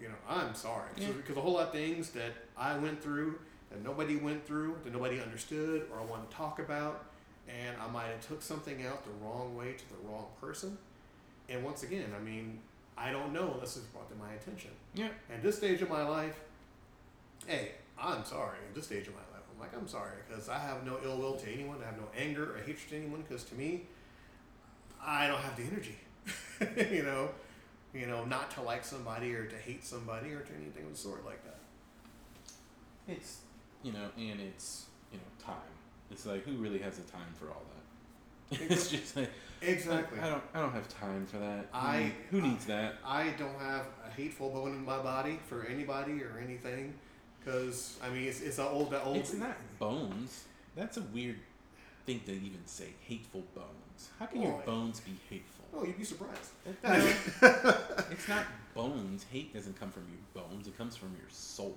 [SPEAKER 1] You know, I'm sorry
[SPEAKER 2] Yeah.
[SPEAKER 1] because, because a whole lot of things that I went through that nobody went through, that nobody understood or I wanted to talk about, and I might have took something out the wrong way to the wrong person. And once again, I mean, I don't know unless it's brought to my attention.
[SPEAKER 2] Yeah.
[SPEAKER 1] At this stage of my life, hey, I'm sorry. At this stage of my life, I'm like, I'm sorry because I have no ill will to anyone. I have no anger or hatred to anyone because to me, I don't have the energy. [laughs] you know, you know, not to like somebody or to hate somebody or to anything of the sort like that.
[SPEAKER 2] It's you know, and it's you know time. It's like who really has the time for all that? It's just like
[SPEAKER 1] Exactly.
[SPEAKER 2] I don't I don't have time for that.
[SPEAKER 1] I-
[SPEAKER 2] who needs that?
[SPEAKER 1] I don't have a hateful bone in my body for anybody or anything, because I mean it's it's an old that old.
[SPEAKER 2] It's not bones. That's a weird thing to even say. Hateful bones. How can your bones be hateful?
[SPEAKER 1] Oh, you'd be surprised. [laughs]
[SPEAKER 2] It's not bones. Hate doesn't come from your bones. It comes from your soul.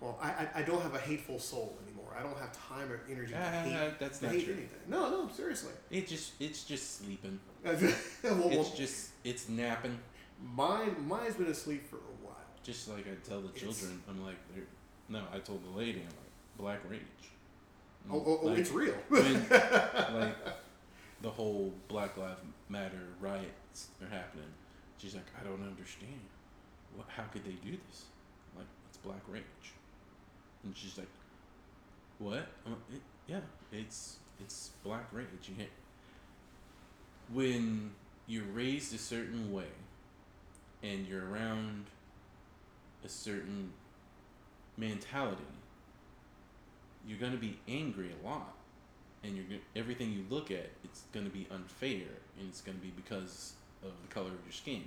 [SPEAKER 1] Well, I, I, I don't have a hateful soul anymore. I don't have time or energy to
[SPEAKER 2] Ah,
[SPEAKER 1] hate,
[SPEAKER 2] that's
[SPEAKER 1] to
[SPEAKER 2] not
[SPEAKER 1] hate
[SPEAKER 2] true.
[SPEAKER 1] anything. No, no, seriously.
[SPEAKER 2] It just it's just sleeping. [laughs]
[SPEAKER 1] well, well,
[SPEAKER 2] It's just it's napping.
[SPEAKER 1] mine, mine's been asleep for a while.
[SPEAKER 2] Just like I tell the
[SPEAKER 1] It's-
[SPEAKER 2] children, I'm like, no, I told the lady, I'm like, black rage.
[SPEAKER 1] Oh, oh, oh
[SPEAKER 2] Like,
[SPEAKER 1] it's real.
[SPEAKER 2] when, like [laughs] the whole Black Lives Matter riots are happening. She's like, I don't understand. What? How could they do this? I'm like, it's black rage. And she's like, what? Like, it, yeah, it's it's black rage. When you're raised a certain way, and you're around a certain mentality, you're gonna be angry a lot and you're go- everything you look at, it's to be unfair, and it's to be because of the color of your skin.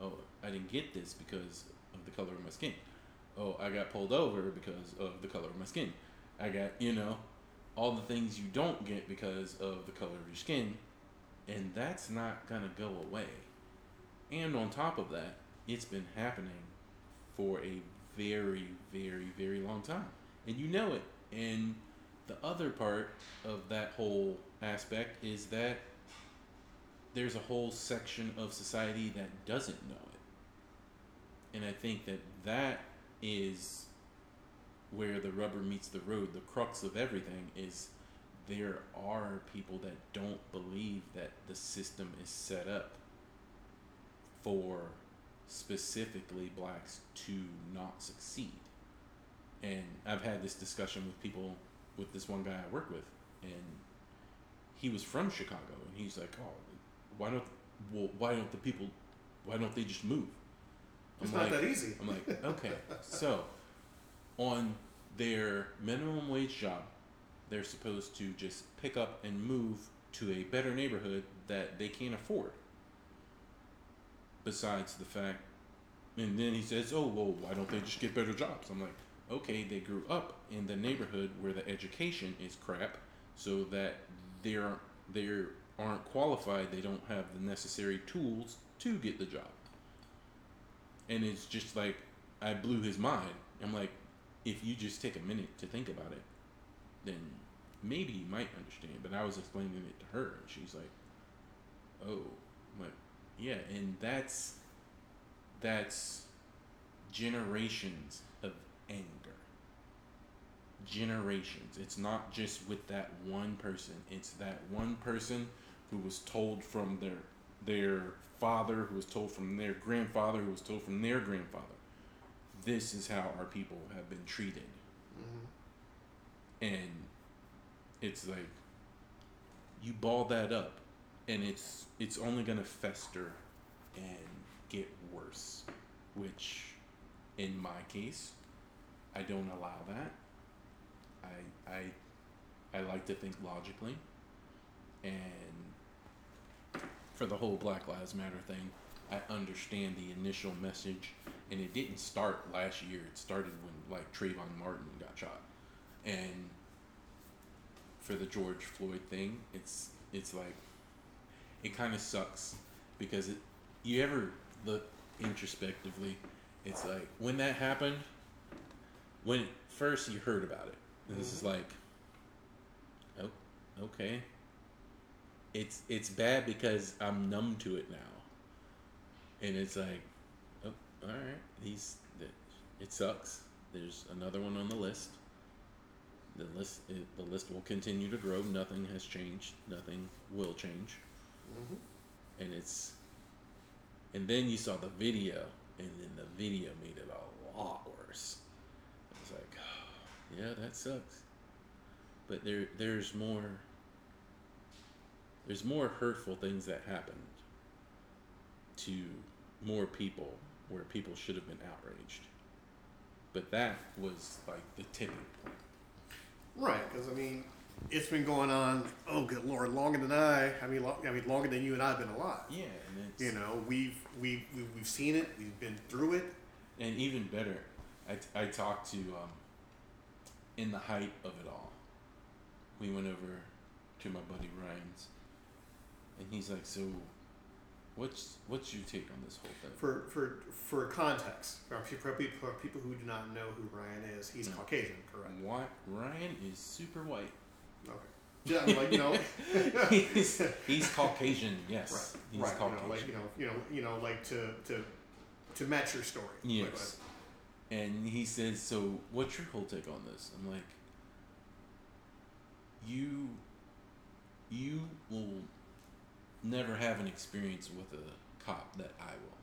[SPEAKER 2] Oh, I didn't get this because of the color of my skin. Oh, I got pulled over because of the color of my skin. I got you know all the things you don't get because of the color of your skin, and that's not gonna go away. And on top of that, it's been happening for a very, very, very long time. And you know it. And the other part of that whole aspect is that there's a whole section of society that doesn't know it. And I think that that is where the rubber meets the road. The crux of everything is there are people that don't believe that the system is set up for specifically blacks to not succeed. And I've had this discussion with people, with this one guy I work with, and he was from Chicago, and he's like, "Oh, why don't well, why don't the people, why don't they just move?" I'm
[SPEAKER 1] It's
[SPEAKER 2] like,
[SPEAKER 1] not that easy.
[SPEAKER 2] I'm like, okay, so on their minimum wage job, they're supposed to just pick up and move to a better neighborhood that they can't afford. Besides the fact, and then he says, oh, well, why don't they just get better jobs? I'm like, okay, they grew up in the neighborhood where the education is crap, so that they're, they aren't qualified, they don't have the necessary tools to get the job. And it's just like, I blew his mind. I'm like, if you just take a minute to think about it, then maybe you might understand. But I was explaining it to her, and she's like, "Oh, but yeah," and that's that's generations of anger. Generations. It's not just with that one person. It's that one person who was told from their their father, who was told from their grandfather, who was told from their grandfather. This is how our people have been treated.
[SPEAKER 1] Hmm
[SPEAKER 2] and it's like you ball that up and it's it's only going to fester and get worse which in my case i don't allow that. I i i like to think logically and for the whole black lives matter thing i understand the initial message and it didn't start last year. It started when like Trayvon Martin got shot. And for the George Floyd thing, it's it's like it kind of sucks because it you ever look introspectively, it's like when that happened, when first you heard about it, this is mm-hmm. like, oh, okay. It's it's bad because I'm numb to it now, and it's like, oh, all right, he's it sucks. There's another one on the list the list it, the list will continue to grow. Nothing has changed. Nothing will change,
[SPEAKER 1] hmm
[SPEAKER 2] and it's and then you saw the video, and then the video made it a lot worse. It was like, [sighs] yeah, that sucks. But there there's more. There's more hurtful things that happened to more people where people should have been outraged. But that was like the tipping point.
[SPEAKER 1] Right, because I mean, it's been going on. Oh, good lord, longer than I. I mean, lo- I mean, longer than you and I've been alive.
[SPEAKER 2] Yeah, and it's
[SPEAKER 1] You know, we've we've we've, we've seen it. We've been through it.
[SPEAKER 2] And even better, I, I talked to, um, in the height of it all, we went over to my buddy Ryan's, and he's like, so, what's what's your take on this whole thing?
[SPEAKER 1] For for for context, for people, for people who do not know who Ryan is, he's
[SPEAKER 2] No.
[SPEAKER 1] Caucasian, correct?
[SPEAKER 2] What Ryan is super white.
[SPEAKER 1] Okay. Yeah, like you know, [laughs]
[SPEAKER 2] he's, he's Caucasian, yes. He's
[SPEAKER 1] right. You know, like you know, you know, you know, like to to to match your story.
[SPEAKER 2] Yes. And he says, So, what's your whole take on this? I'm like, You you will never have an experience with a cop that I will.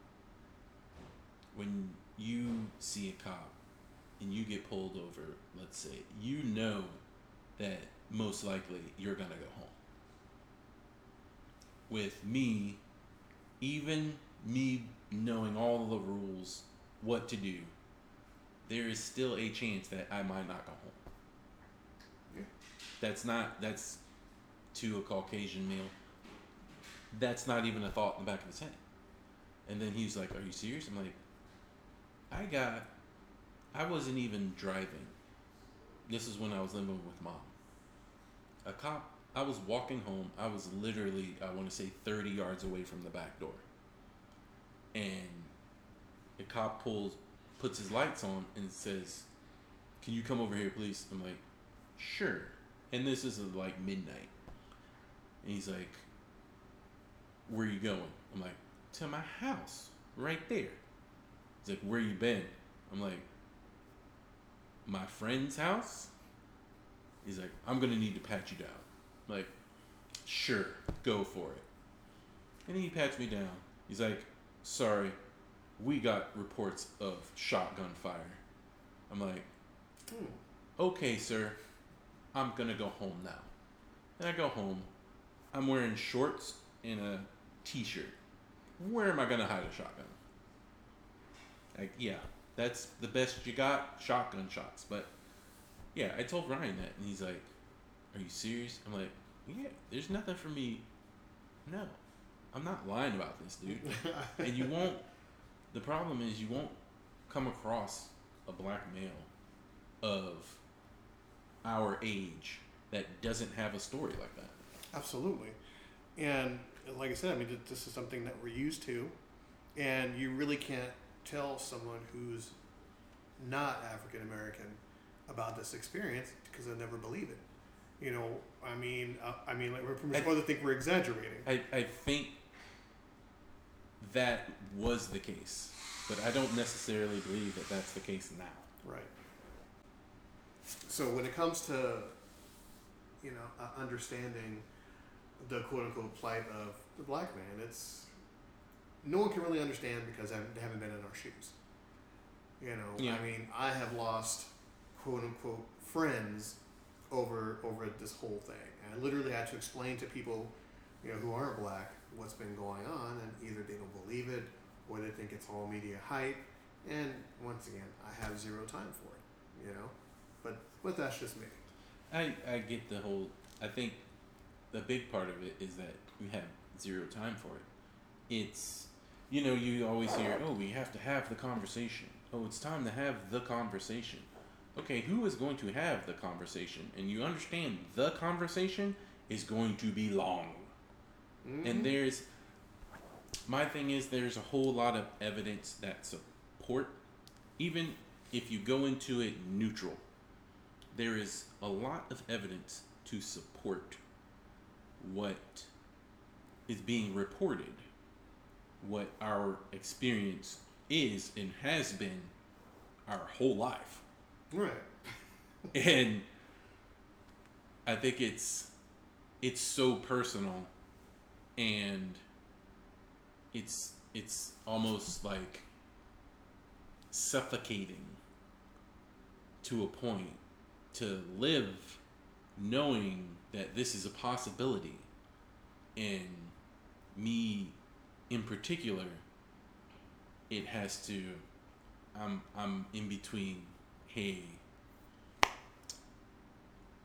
[SPEAKER 2] When you see a cop and you get pulled over, let's say, you know that most likely you're gonna go home. With me, even me knowing all the rules, what to do, there is still a chance that I might not go home.
[SPEAKER 1] Yeah.
[SPEAKER 2] That's not that's to a Caucasian male. That's not even a thought in the back of his head. And then he's like, "Are you serious?" I'm like, "I got, I wasn't even driving. This is when I was living with mom. A cop. I was walking home. I was literally, I want to say, 30 yards away from the back door. And the cop pulls, puts his lights on, and says, "Can you come over here, please?" I'm like, "Sure." And this is like midnight. And he's like, "Where you going?" I'm like, "To my house, right there." He's like, "Where you been?" I'm like, "My friend's house." He's like, "I'm gonna need to pat you down." I'm like, "Sure, go for it." And he pats me down. He's like, "Sorry, we got reports of shotgun fire." I'm like,
[SPEAKER 1] Hmm.
[SPEAKER 2] okay, sir, I'm gonna go home now. And I go home. I'm wearing shorts and a t-shirt. Where am I gonna hide a shotgun? Like, yeah, that's the best you got, shotgun shots. But yeah, I told Ryan that, and he's like, "Are you serious?" I'm like, "Yeah, there's nothing for me. No, I'm not lying about this, dude." [laughs] and you won't. The problem is you won't come across a black male of our age that doesn't have a story like that.
[SPEAKER 1] Absolutely. And like I said, I mean, this is something that we're used to, and you really can't tell someone who's not African American about this experience because they'll never believe it. You know, I mean, uh, I mean, like we're we're
[SPEAKER 2] I-
[SPEAKER 1] to think we're exaggerating.
[SPEAKER 2] I, I think that was the case, but I don't necessarily believe that that's the case now.
[SPEAKER 1] Right. So when it comes to, you know, uh, understanding the quote unquote plight of the black man, it's no one can really understand because they haven't, haven't been in our shoes. You know,
[SPEAKER 2] Yeah.
[SPEAKER 1] I mean, I have lost quote unquote friends over over this whole thing, and I literally had to explain to people, you know, who aren't black what's been going on, and either they don't believe it or they think it's all media hype. And once again, I have zero time for it, you know. But but that's just me.
[SPEAKER 2] I, I get the whole. I think the big part of it is that we have zero time for it. It's, you know, you always hear, oh, we have to have the conversation. Oh, it's time to have the conversation. Okay, who is going to have the conversation? And you understand the conversation is going to be long.
[SPEAKER 1] Mhm.
[SPEAKER 2] And there's, my thing is, there's a whole lot of evidence that support, even if you go into it neutral, there is a lot of evidence to support what is being reported, what our experience is and has been our whole life.
[SPEAKER 1] right. [laughs]
[SPEAKER 2] And I think it's it's so personal and it's it's almost like suffocating to a point to live knowing that this is a possibility and me in particular it has to I'm I'm in between hey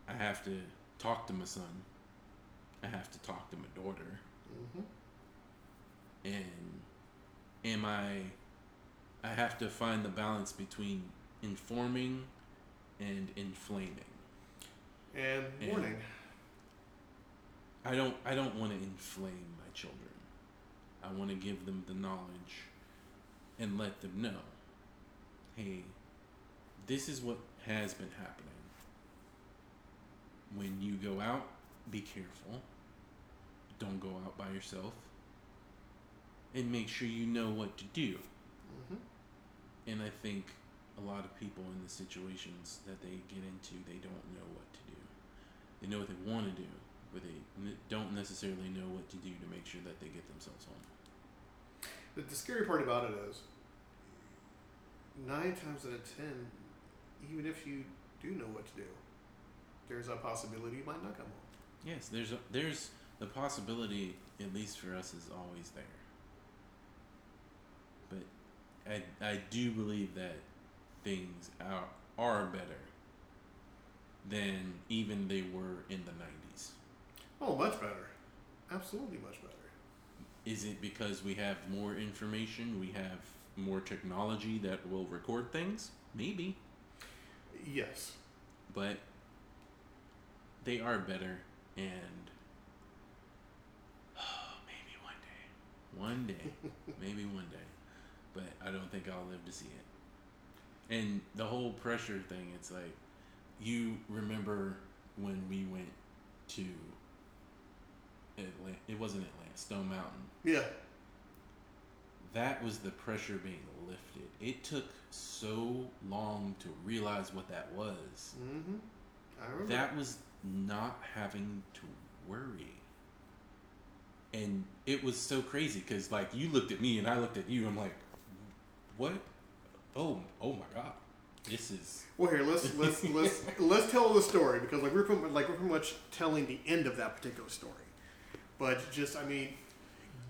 [SPEAKER 2] I have to talk to my son. I have to talk to my daughter.
[SPEAKER 1] Hmm
[SPEAKER 2] and am I I have to find the balance between informing and inflaming.
[SPEAKER 1] And
[SPEAKER 2] And-
[SPEAKER 1] warning.
[SPEAKER 2] I don't I don't want to inflame my children. I want to give them the knowledge and let them know, hey, this is what has been happening. When you go out, be careful. Don't go out by yourself. And make sure you know what to do.
[SPEAKER 1] hmm
[SPEAKER 2] And I think a lot of people in the situations that they get into, they don't know what to do. They know what they want to do, but they don't necessarily know what to do to make sure that they get themselves home.
[SPEAKER 1] The, the scary part about it is, nine times out of ten, even if you do know what to do, there's a possibility you might not come home.
[SPEAKER 2] Yes, there's a, there's the possibility, at least for us, is always there. But I I do believe that things are are better than even they were in the '90s.
[SPEAKER 1] Oh, much better. Absolutely much better.
[SPEAKER 2] Is it because we have more information? We have more technology that will record things? Maybe.
[SPEAKER 1] Yes.
[SPEAKER 2] But they are better and [sighs] maybe one day. One day. [laughs] maybe one day. But I don't think I'll live to see it. And the whole pressure thing, it's like you remember when we went to Atlanta, it wasn't Atlanta, Stone Mountain.
[SPEAKER 1] Yeah.
[SPEAKER 2] That was the pressure being lifted. It took so long to realize what that was.
[SPEAKER 1] Mm-hmm. I remember.
[SPEAKER 2] That was not having to worry. And it was so crazy because, like, you looked at me and I looked at you. I'm like, what? Oh, oh my God. This is.
[SPEAKER 1] Well, here let's let's [laughs] let's let's tell the story because like we're pretty, like we're pretty much telling the end of that particular story, but just I mean,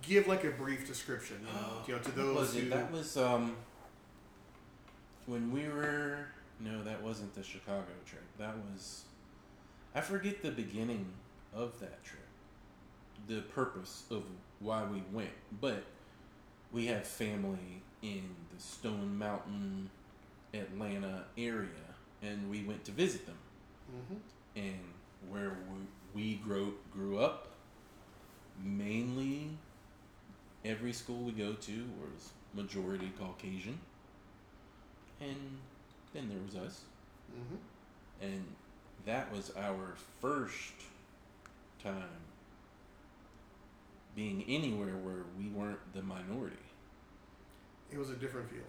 [SPEAKER 1] give like a brief description, you know, you know to those
[SPEAKER 2] was
[SPEAKER 1] who.
[SPEAKER 2] it? That was, um, when we were. No, that wasn't the Chicago trip. That was. I forget the beginning of that trip. The purpose of why we went. But we have family in the Stone Mountain, Atlanta area, and we went to visit them.
[SPEAKER 1] Mhm.
[SPEAKER 2] And where we, we grew, grew up, mainly every school we go to was majority Caucasian. And then there was us.
[SPEAKER 1] Mhm.
[SPEAKER 2] And that was our first time being anywhere where we weren't the minority.
[SPEAKER 1] It was a different feeling.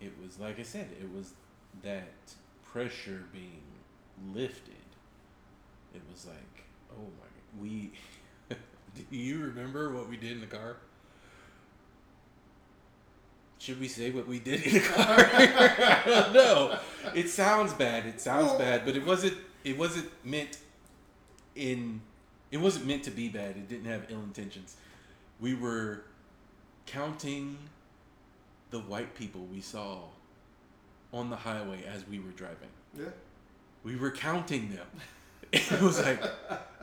[SPEAKER 2] It was, like I said, it was that pressure being lifted. It was like, oh my, god, we. [laughs] Do you remember what we did in the car? Should we say what we did in the car? [laughs] no. It sounds bad. It sounds bad, but it wasn't. It wasn't meant in. It wasn't meant to be bad. It didn't have ill intentions. We were counting the white people we saw on the highway as we were driving.
[SPEAKER 1] Yeah.
[SPEAKER 2] We were counting them. [laughs] It was like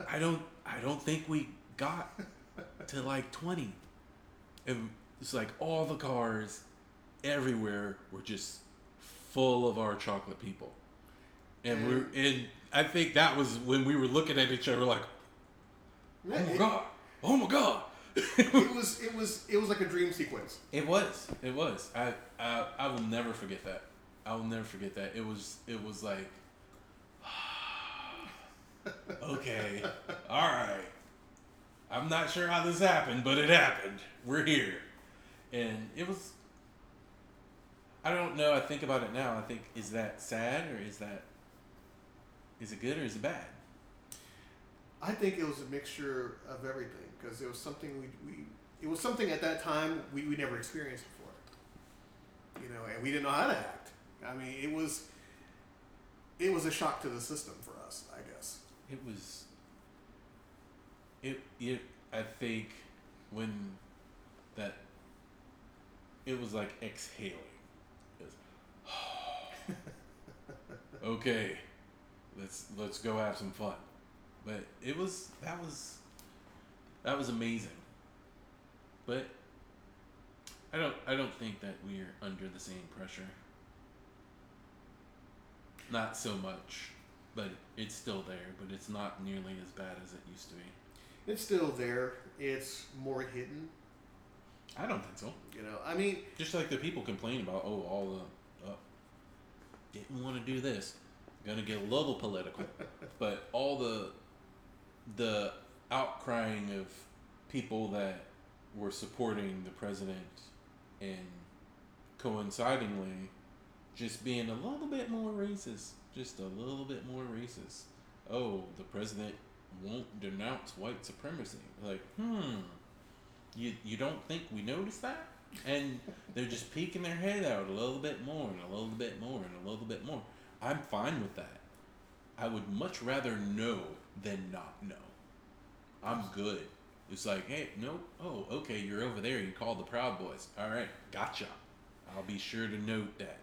[SPEAKER 2] I don't I don't think we got to like 20. And it's like all the cars everywhere were just full of our chocolate people. And we're and I think that was when we were looking at each other like, "Oh my god. Oh my god." [laughs]
[SPEAKER 1] it was it was it was like a dream sequence.
[SPEAKER 2] It was. It was. I, I I will never forget that. I will never forget that. It was it was like [sighs] Okay. All right. I'm not sure how this happened, but it happened. We're here. And it was I don't know. I think about it now. I think is that sad or is that is it good or is it bad?
[SPEAKER 1] I think it was a mixture of everything because it was something we, we it was something at that time we, we never experienced before. You know, and we didn't know how to act. I mean, it was it was a shock to the system for us, I guess.
[SPEAKER 2] It was. It it I think when that. It was like exhaling. It was, [laughs] okay, let's let's go have some fun, but it was that was that was amazing. But I don't I don't think that we're under the same pressure. Not so much, but it's still there. But it's not nearly as bad as it used to be.
[SPEAKER 1] It's still there. It's more hidden.
[SPEAKER 2] I don't think so.
[SPEAKER 1] You know, I mean,
[SPEAKER 2] Just like the people complain about, oh, all the, uh, didn't want to do this. Gonna get a little political, [laughs] but all the, the outcrying of people that were supporting the president and coincidingly just being a little bit more racist, just a little bit more racist. Oh, the president won't denounce white supremacy. Like, hmm, you you don't think we noticed that? And they're just peeking their head out a little bit more and a little bit more and a little bit more. I'm fine with that. I would much rather know than not know. I'm good. It's like, hey, no, oh, okay, you're over there. You called the Proud Boys. All right, gotcha. I'll be sure to note that.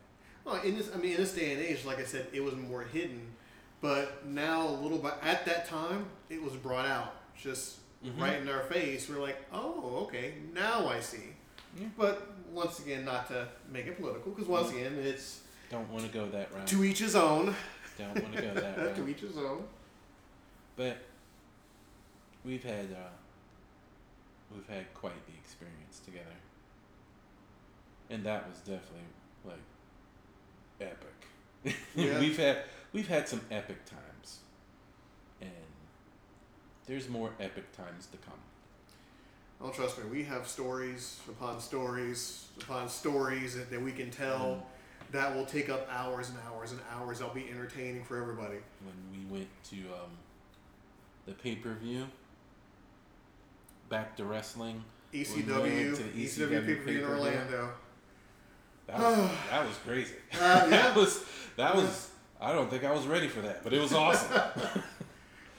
[SPEAKER 1] well, in this, I mean, in this day and age, like I said, it was more hidden. But now, a little bit at that time, it was brought out. just
[SPEAKER 2] Mhm.
[SPEAKER 1] right in our face. We're like, oh, okay, now I see.
[SPEAKER 2] Yeah.
[SPEAKER 1] But once again, not to make it political, because once again, it's
[SPEAKER 2] Don't want to go that route.
[SPEAKER 1] to each his own.
[SPEAKER 2] Don't want to go that [laughs] route.
[SPEAKER 1] to each his own.
[SPEAKER 2] But we've had uh, we've had quite the experience together, and that was definitely like epic. [laughs]
[SPEAKER 1] Yeah.
[SPEAKER 2] we've had we've had some epic times, and there's more epic times to come.
[SPEAKER 1] Oh, trust me, we have stories upon stories upon stories that, that we can tell
[SPEAKER 2] Mm.
[SPEAKER 1] that will take up hours and hours and hours. They'll be entertaining for everybody.
[SPEAKER 2] When we went to um, the pay per view, back to wrestling.
[SPEAKER 1] ECW,
[SPEAKER 2] to
[SPEAKER 1] ECW pay per view in. Orlando.
[SPEAKER 2] That was, [sighs] that was crazy.
[SPEAKER 1] Uh, yeah. [laughs]
[SPEAKER 2] that was that was. I don't think I was ready for that, but it was awesome. [laughs]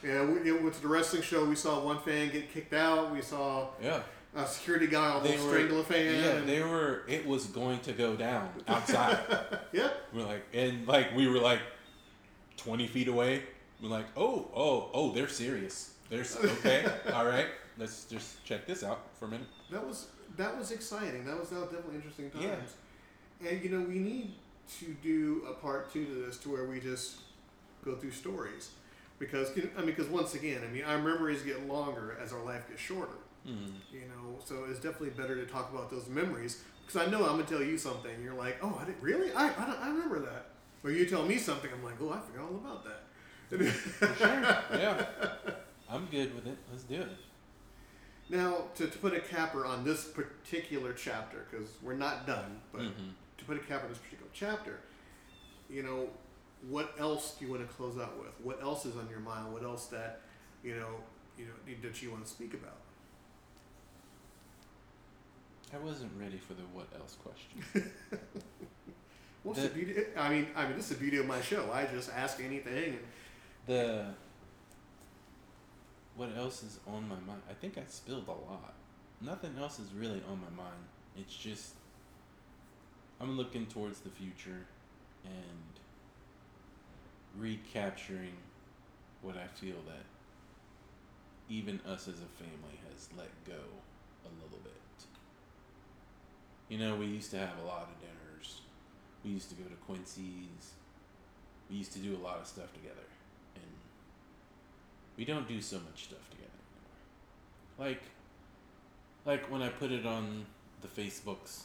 [SPEAKER 1] Yeah, we, it went to the wrestling show. We saw one fan get kicked out. We saw
[SPEAKER 2] yeah,
[SPEAKER 1] a security guy
[SPEAKER 2] They
[SPEAKER 1] almost
[SPEAKER 2] were-
[SPEAKER 1] strangle a fan.
[SPEAKER 2] yeah.
[SPEAKER 1] and-
[SPEAKER 2] They were. It was going to go down outside. [laughs]
[SPEAKER 1] yeah.
[SPEAKER 2] we're like, and like we were like twenty feet away. We're like, oh, oh, oh, they're serious. They're okay. All right, let's just check this out for a minute.
[SPEAKER 1] That was that was exciting. That was, that was definitely interesting times.
[SPEAKER 2] Yeah.
[SPEAKER 1] And you know, we need to do a part two to this, to where we just go through stories, because I mean, because once again, I mean, our memories get longer as our life gets shorter.
[SPEAKER 2] Mm.
[SPEAKER 1] You know, so it's definitely better to talk about those memories. Because I know I'm gonna tell you something. You're like, oh, I didn't really. I I, I remember that. Or you tell me something. I'm like, oh, I forgot all about that.
[SPEAKER 2] For sure. Yeah, I'm good with it. Let's do it.
[SPEAKER 1] Now, to, to put a capper on this particular chapter, because we're not done, but
[SPEAKER 2] Mhm.
[SPEAKER 1] to put a cap on this particular chapter, you know, what else do you want to close out with? What else is on your mind? What else that, you know, you know, that you want to speak about?
[SPEAKER 2] I wasn't ready for the what else question. [laughs]
[SPEAKER 1] What's
[SPEAKER 2] The-
[SPEAKER 1] the beauty? I mean, I mean, this is the beauty of my show. I just ask anything, and
[SPEAKER 2] The what else is on my mind? I think I spilled a lot. Nothing else is really on my mind. It's just I'm looking towards the future and recapturing what I feel that even us as a family has let go a little bit. You know, we used to have a lot of dinners. We used to go to Quincy's. We used to do a lot of stuff together. We don't do so much stuff together anymore. Like like when I put it on the Facebooks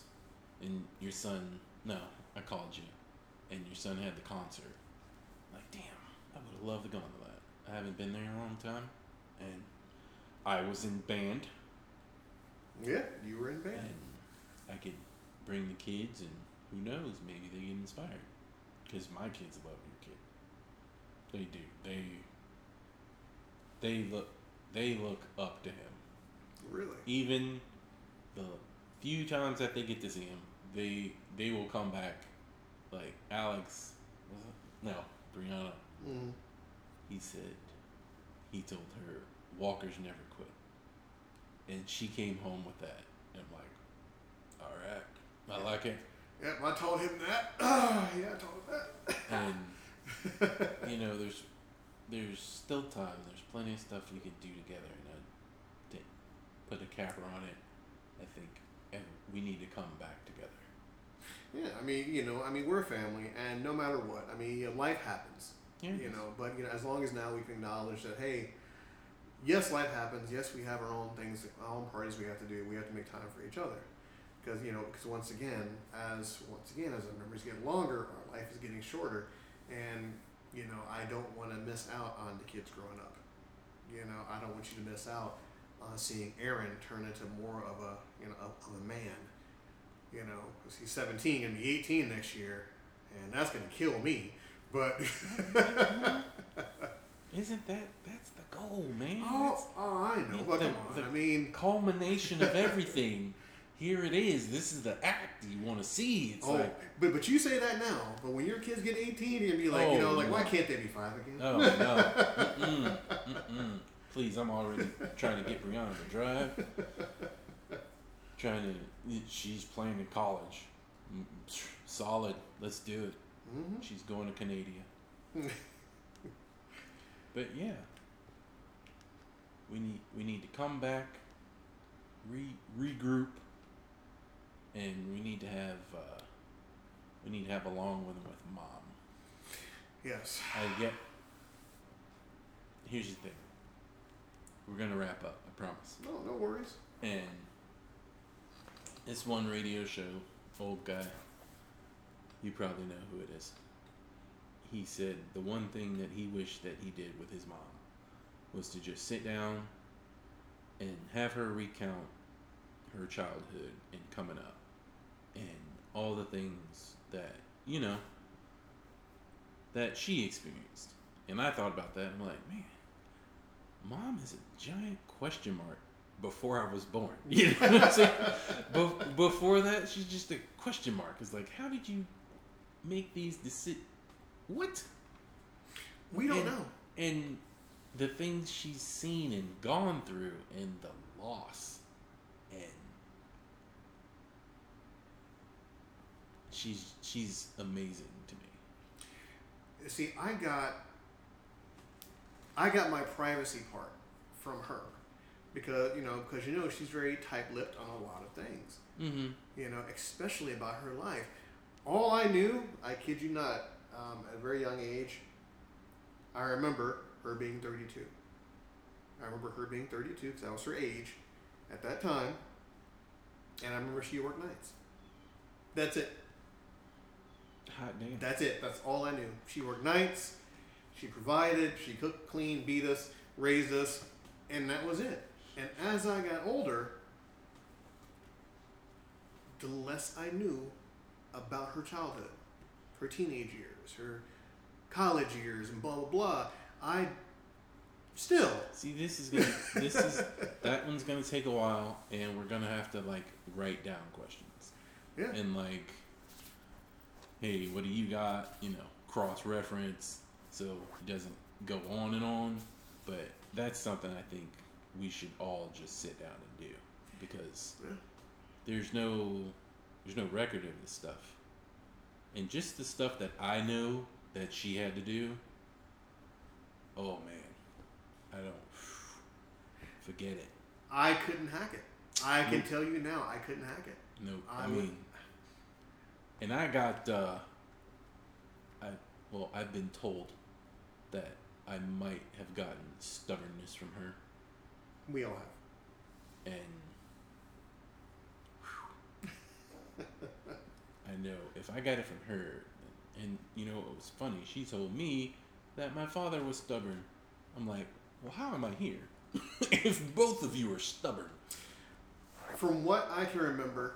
[SPEAKER 2] and your son no, I called you and your son had the concert. Like, damn, I would have loved to go to that. I haven't been there in a long time. And I was in band
[SPEAKER 1] yeah, you were in band.
[SPEAKER 2] and I could bring the kids, and who knows, maybe they get inspired. Because my kids love your kid. They do. They they look they look up to him.
[SPEAKER 1] Really?
[SPEAKER 2] Even the few times that they get to see him, they they will come back. Like Alex, was it? No, Brianna.
[SPEAKER 1] Mm.
[SPEAKER 2] He said he told her walkers never quit, and she came home with that. And I'm like, all right, I like it.
[SPEAKER 1] Yep, I told him that. [clears throat] yeah, I told him that.
[SPEAKER 2] And [laughs] you know, there's there's still time. There's plenty of stuff you could do together, and I, put a capper on it, I think, and we need to come back together.
[SPEAKER 1] Yeah, I mean, you know, I mean, we're a family, and no matter what, I mean, life happens.
[SPEAKER 2] Yeah.
[SPEAKER 1] You know, but you know, as long as now we can acknowledge that, hey, yes, life happens. Yes, we have our own things, our own parties we have to do. We have to make time for each other, because you know, because once again, as once again, as our memories get longer, our life is getting shorter, and you know, I don't want to miss out on the kids growing up. You know, I don't want you to miss out on seeing Aaron turn into more of a you know of, a man. You know, because he's 17 and be 18 next year, and that's gonna kill me. But [laughs] mm-hmm.
[SPEAKER 2] Isn't that that's the goal, man?
[SPEAKER 1] oh,
[SPEAKER 2] That's
[SPEAKER 1] oh, I know. But
[SPEAKER 2] the-
[SPEAKER 1] come on,
[SPEAKER 2] the-
[SPEAKER 1] I mean,
[SPEAKER 2] culmination of everything. [laughs] Here it is. This is the act you want to see. It's
[SPEAKER 1] oh,
[SPEAKER 2] like,
[SPEAKER 1] but but you say that now. But when your kids get 18, you're gonna be like, you
[SPEAKER 2] Oh,
[SPEAKER 1] know, like why can't they be five again?
[SPEAKER 2] oh no, [laughs] mm-mm, mm-mm. please, I'm already trying to get Brianna to drive. Trying to, she's playing in college. Mm, Solid. Let's do it.
[SPEAKER 1] hmm
[SPEAKER 2] She's going to Canada. [laughs] but yeah, we need we need to come back, re regroup, and we need to have uh, we need to have a long one with mom.
[SPEAKER 1] Yes.
[SPEAKER 2] I get. Here's the thing. We're gonna wrap up. I promise.
[SPEAKER 1] No, no worries.
[SPEAKER 2] And this one radio show, old guy. You probably know who it is. He said the one thing that he wished that he did with his mom was to just sit down and have her recount her childhood and coming up and all the things that you know that she experienced. And I thought about that. I'm like, man, mom is a giant question mark before I was born. [laughs] You know what I'm saying? Be- before that, she's just a question mark. It's like, how did you make these decisions? What?
[SPEAKER 1] We don't
[SPEAKER 2] And-
[SPEAKER 1] know.
[SPEAKER 2] And the things she's seen and gone through, and the loss, and she's she's amazing to me.
[SPEAKER 1] See, I got I got my privacy part from her because you know because you know she's very tight-lipped on a lot of things.
[SPEAKER 2] Mm-hmm.
[SPEAKER 1] You know, especially about her life. All I knew, I kid you not, um, at a very young age, I remember her being 32. I remember her being 32 because that was her age at that time, and I remember she worked nights. That's it.
[SPEAKER 2] Hot damn.
[SPEAKER 1] That's it. That's all I knew. She worked nights. She provided. She cooked, cleaned, beat us, raised us, and that was it. And as I got older, the less I knew about her childhood, her teenage years, her college years, and blah blah blah. I still
[SPEAKER 2] See, this is gonna, this is that one's gonna take a while, and we're gonna have to like write down questions
[SPEAKER 1] yeah.
[SPEAKER 2] and like, hey, what do you got? You know, cross reference, so it doesn't go on and on. But that's something I think we should all just sit down and do because
[SPEAKER 1] Yeah.
[SPEAKER 2] there's no there's no record of this stuff, and just the stuff that I know that she had to do. Oh man, I don't forget it.
[SPEAKER 1] I couldn't hack it. I can tell you now, I couldn't hack it.
[SPEAKER 2] No,
[SPEAKER 1] I
[SPEAKER 2] I, mean, and I got, uh, I well, I've been told that I might have gotten stubbornness from her,
[SPEAKER 1] We all have.
[SPEAKER 2] and [laughs] I know if I got it from her, and you know it was funny. She told me that my father was stubborn. I'm like, well, how am I here? [laughs] if both of you are stubborn,
[SPEAKER 1] From what I can remember,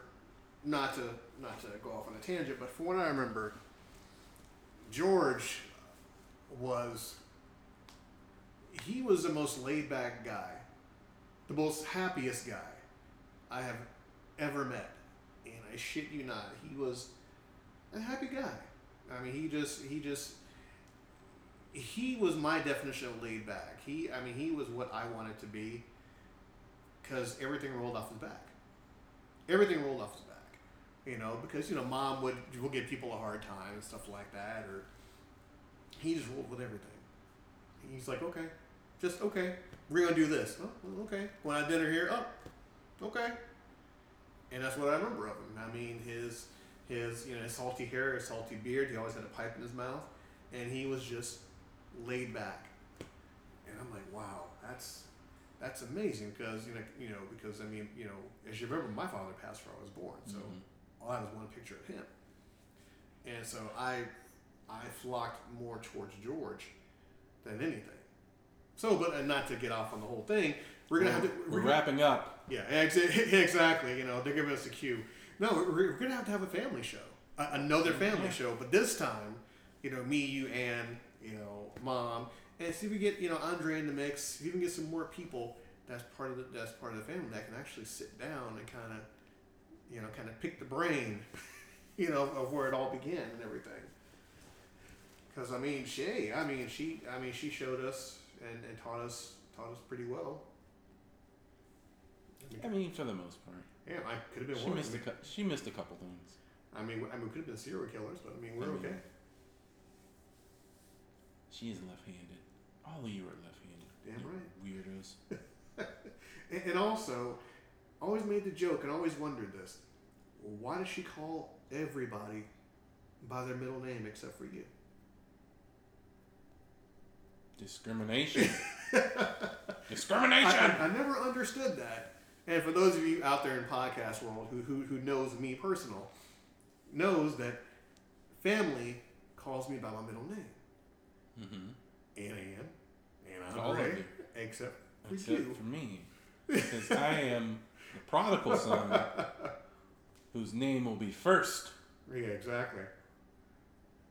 [SPEAKER 1] not to not to go off on a tangent, but from what I remember, George was he was the most laid back guy, the most happiest guy I have ever met, and I shit you not, he was a happy guy. I mean, he just he just he was my definition of laid back. He, I mean, he was what I wanted to be, because everything rolled off his back. Everything rolled off his back, you know, because you know, mom would will give people a hard time and stuff like that, or he just rolled with everything. He's like, okay, just okay. We're gonna do this. Oh, okay. Going out dinner here. Oh, okay. And that's what I remember of him. I mean, his his you know his salty hair, his salty beard. He always had a pipe in his mouth, and he was just laid back. And I'm like, wow, that's that's amazing because you know you know because I mean you know as you remember, my father passed before I was born, so
[SPEAKER 2] Mhm.
[SPEAKER 1] All I had was one picture of him. And so I I flocked more towards George than anything. So, but and not to get off on the whole thing, we're gonna have to
[SPEAKER 2] we're
[SPEAKER 1] gonna-
[SPEAKER 2] wrapping up.
[SPEAKER 1] yeah, ex- [laughs] exactly. You know, they're giving us a cue. No, we're, we're gonna have to have a family show, a, another family
[SPEAKER 2] Yeah.
[SPEAKER 1] show. But this time, you know, me, you, and you know, mom, and see if we get you know Andre in the mix. If we can get some more people. That's part of the that's part of the family that can actually sit down and kind of, you know, kind of pick the brain, [laughs] you know, of where it all began and everything. Because I mean, Shay, I mean, she, I mean, she showed us and, and taught us taught us pretty well. I mean,
[SPEAKER 2] I mean, for the most part,
[SPEAKER 1] yeah, I could have been
[SPEAKER 2] she missed a cou- she missed a couple things.
[SPEAKER 1] I mean, I mean, we could have been serial killers, but I mean, we're
[SPEAKER 2] I mean,
[SPEAKER 1] okay.
[SPEAKER 2] She is left-handed. All of you are left-handed.
[SPEAKER 1] Damn
[SPEAKER 2] you
[SPEAKER 1] right.
[SPEAKER 2] Weirdos. [laughs]
[SPEAKER 1] and, and also, always made the joke and always wondered this: why does she call everybody by their middle name except for you?
[SPEAKER 2] Discrimination. [laughs] Discrimination.
[SPEAKER 1] I, I never understood that. And for those of you out there in podcast world who, who, who knows me personal, knows that family calls me by my middle name.
[SPEAKER 2] mm-hmm.
[SPEAKER 1] Ann Ann,
[SPEAKER 2] All of
[SPEAKER 1] Andre,
[SPEAKER 2] you.
[SPEAKER 1] except for
[SPEAKER 2] Except
[SPEAKER 1] you.
[SPEAKER 2] for me, [laughs] because I am the prodigal son, whose name will be first.
[SPEAKER 1] Yeah, exactly.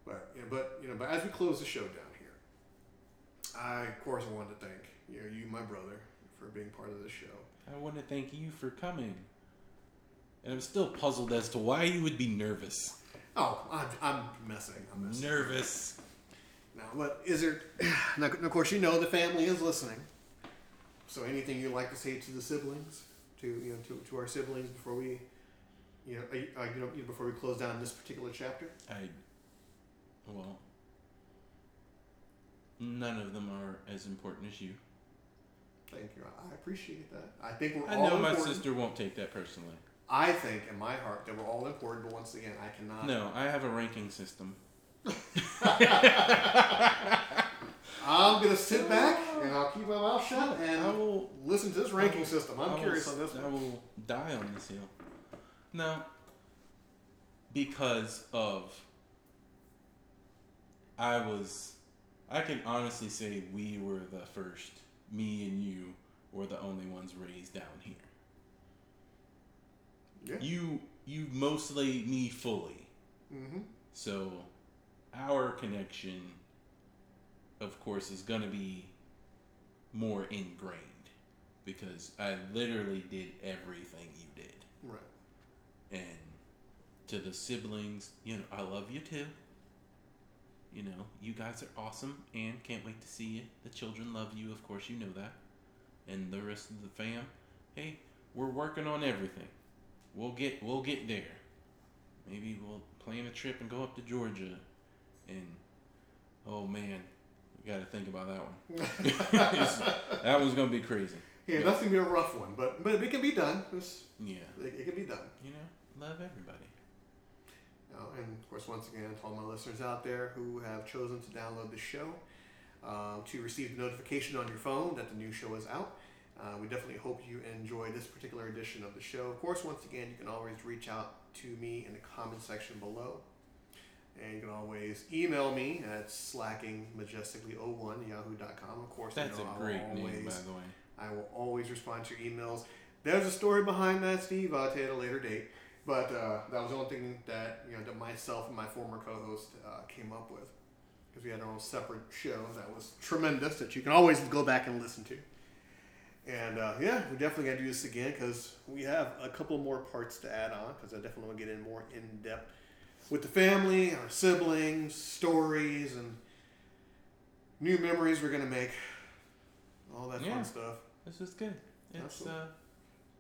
[SPEAKER 1] But you know, but you know, but as we close the show down here, I of course I wanted to thank you, know, you, my brother, for being part of this show.
[SPEAKER 2] I want to thank you for coming. And I'm still puzzled as to why you would be nervous.
[SPEAKER 1] Oh, I'm, I'm messing. I'm messing.
[SPEAKER 2] Nervous.
[SPEAKER 1] Now, but is there? [clears throat] Now, of course, you know the family is listening. So, anything you'd like to say to the siblings, to you know, to, to our siblings before we, you know, uh, you know, before we close down this particular chapter?
[SPEAKER 2] I. Well. None of them are as important as you.
[SPEAKER 1] Thank you. I appreciate that. I think we're
[SPEAKER 2] I
[SPEAKER 1] all
[SPEAKER 2] know my sister won't take that personally.
[SPEAKER 1] I think in my heart that we're all important, but once again, I cannot.
[SPEAKER 2] No, I have a ranking system. [laughs]
[SPEAKER 1] I'm gonna sit back and I'll keep my mouth shut and
[SPEAKER 2] I will
[SPEAKER 1] listen to this ranking system. I'm
[SPEAKER 2] I
[SPEAKER 1] curious
[SPEAKER 2] s-
[SPEAKER 1] on this
[SPEAKER 2] I
[SPEAKER 1] one.
[SPEAKER 2] will die on this hill. No. Because of. I was. I can honestly say we were the first. Me and you were the only ones raised down here.
[SPEAKER 1] Yeah.
[SPEAKER 2] You you mostly me fully.
[SPEAKER 1] Mm-hmm.
[SPEAKER 2] So our connection of course is going to be more ingrained because I literally did everything you did.
[SPEAKER 1] Right.
[SPEAKER 2] And to the siblings, you know, I love you too. You know, you guys are awesome and can't wait to see you. The children love you, of course, you know that. And the rest of the fam, hey, we're working on everything. We'll get we'll get there. Maybe we'll plan a trip and go up to Georgia and oh man, we gotta think about that one. [laughs] [laughs] That one's gonna be crazy.
[SPEAKER 1] Yeah, that's gonna be a rough one, but but it can be done. It's,
[SPEAKER 2] Yeah.
[SPEAKER 1] it, it can be done.
[SPEAKER 2] You know, love everybody.
[SPEAKER 1] Uh, and of course, once again, to all my listeners out there who have chosen to download the show, uh, to receive the notification on your phone that the new show is out. Uh, we definitely hope you enjoy this particular edition of the show. Of course, once again, you can always reach out to me in the comment section below. And you can always email me at slackingmajestically01 yahoo.com. Of course,
[SPEAKER 2] That's
[SPEAKER 1] you know,
[SPEAKER 2] a
[SPEAKER 1] I will
[SPEAKER 2] great
[SPEAKER 1] always,
[SPEAKER 2] name, by the way.
[SPEAKER 1] I will always respond to your emails. There's a story behind that, Steve. I'll tell you at a later date. But uh, that was the only thing that you know that myself and my former co-host uh, came up with because we had our own separate show that was tremendous that you can always go back and listen to. And uh, yeah, we definitely got to do this again because we have a couple more parts to add on because I definitely want to get in more in depth with the family, our siblings, stories, and new memories we're gonna make. All that
[SPEAKER 2] Yeah.
[SPEAKER 1] fun stuff.
[SPEAKER 2] This is good. It's
[SPEAKER 1] Absolutely.
[SPEAKER 2] uh,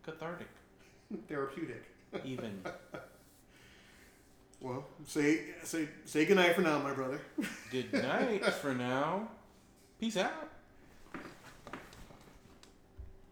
[SPEAKER 2] cathartic, [laughs]
[SPEAKER 1] Therapeutic.
[SPEAKER 2] even. [laughs]
[SPEAKER 1] Well, say say say goodnight for now, my brother.
[SPEAKER 2] Good night for now. Peace out.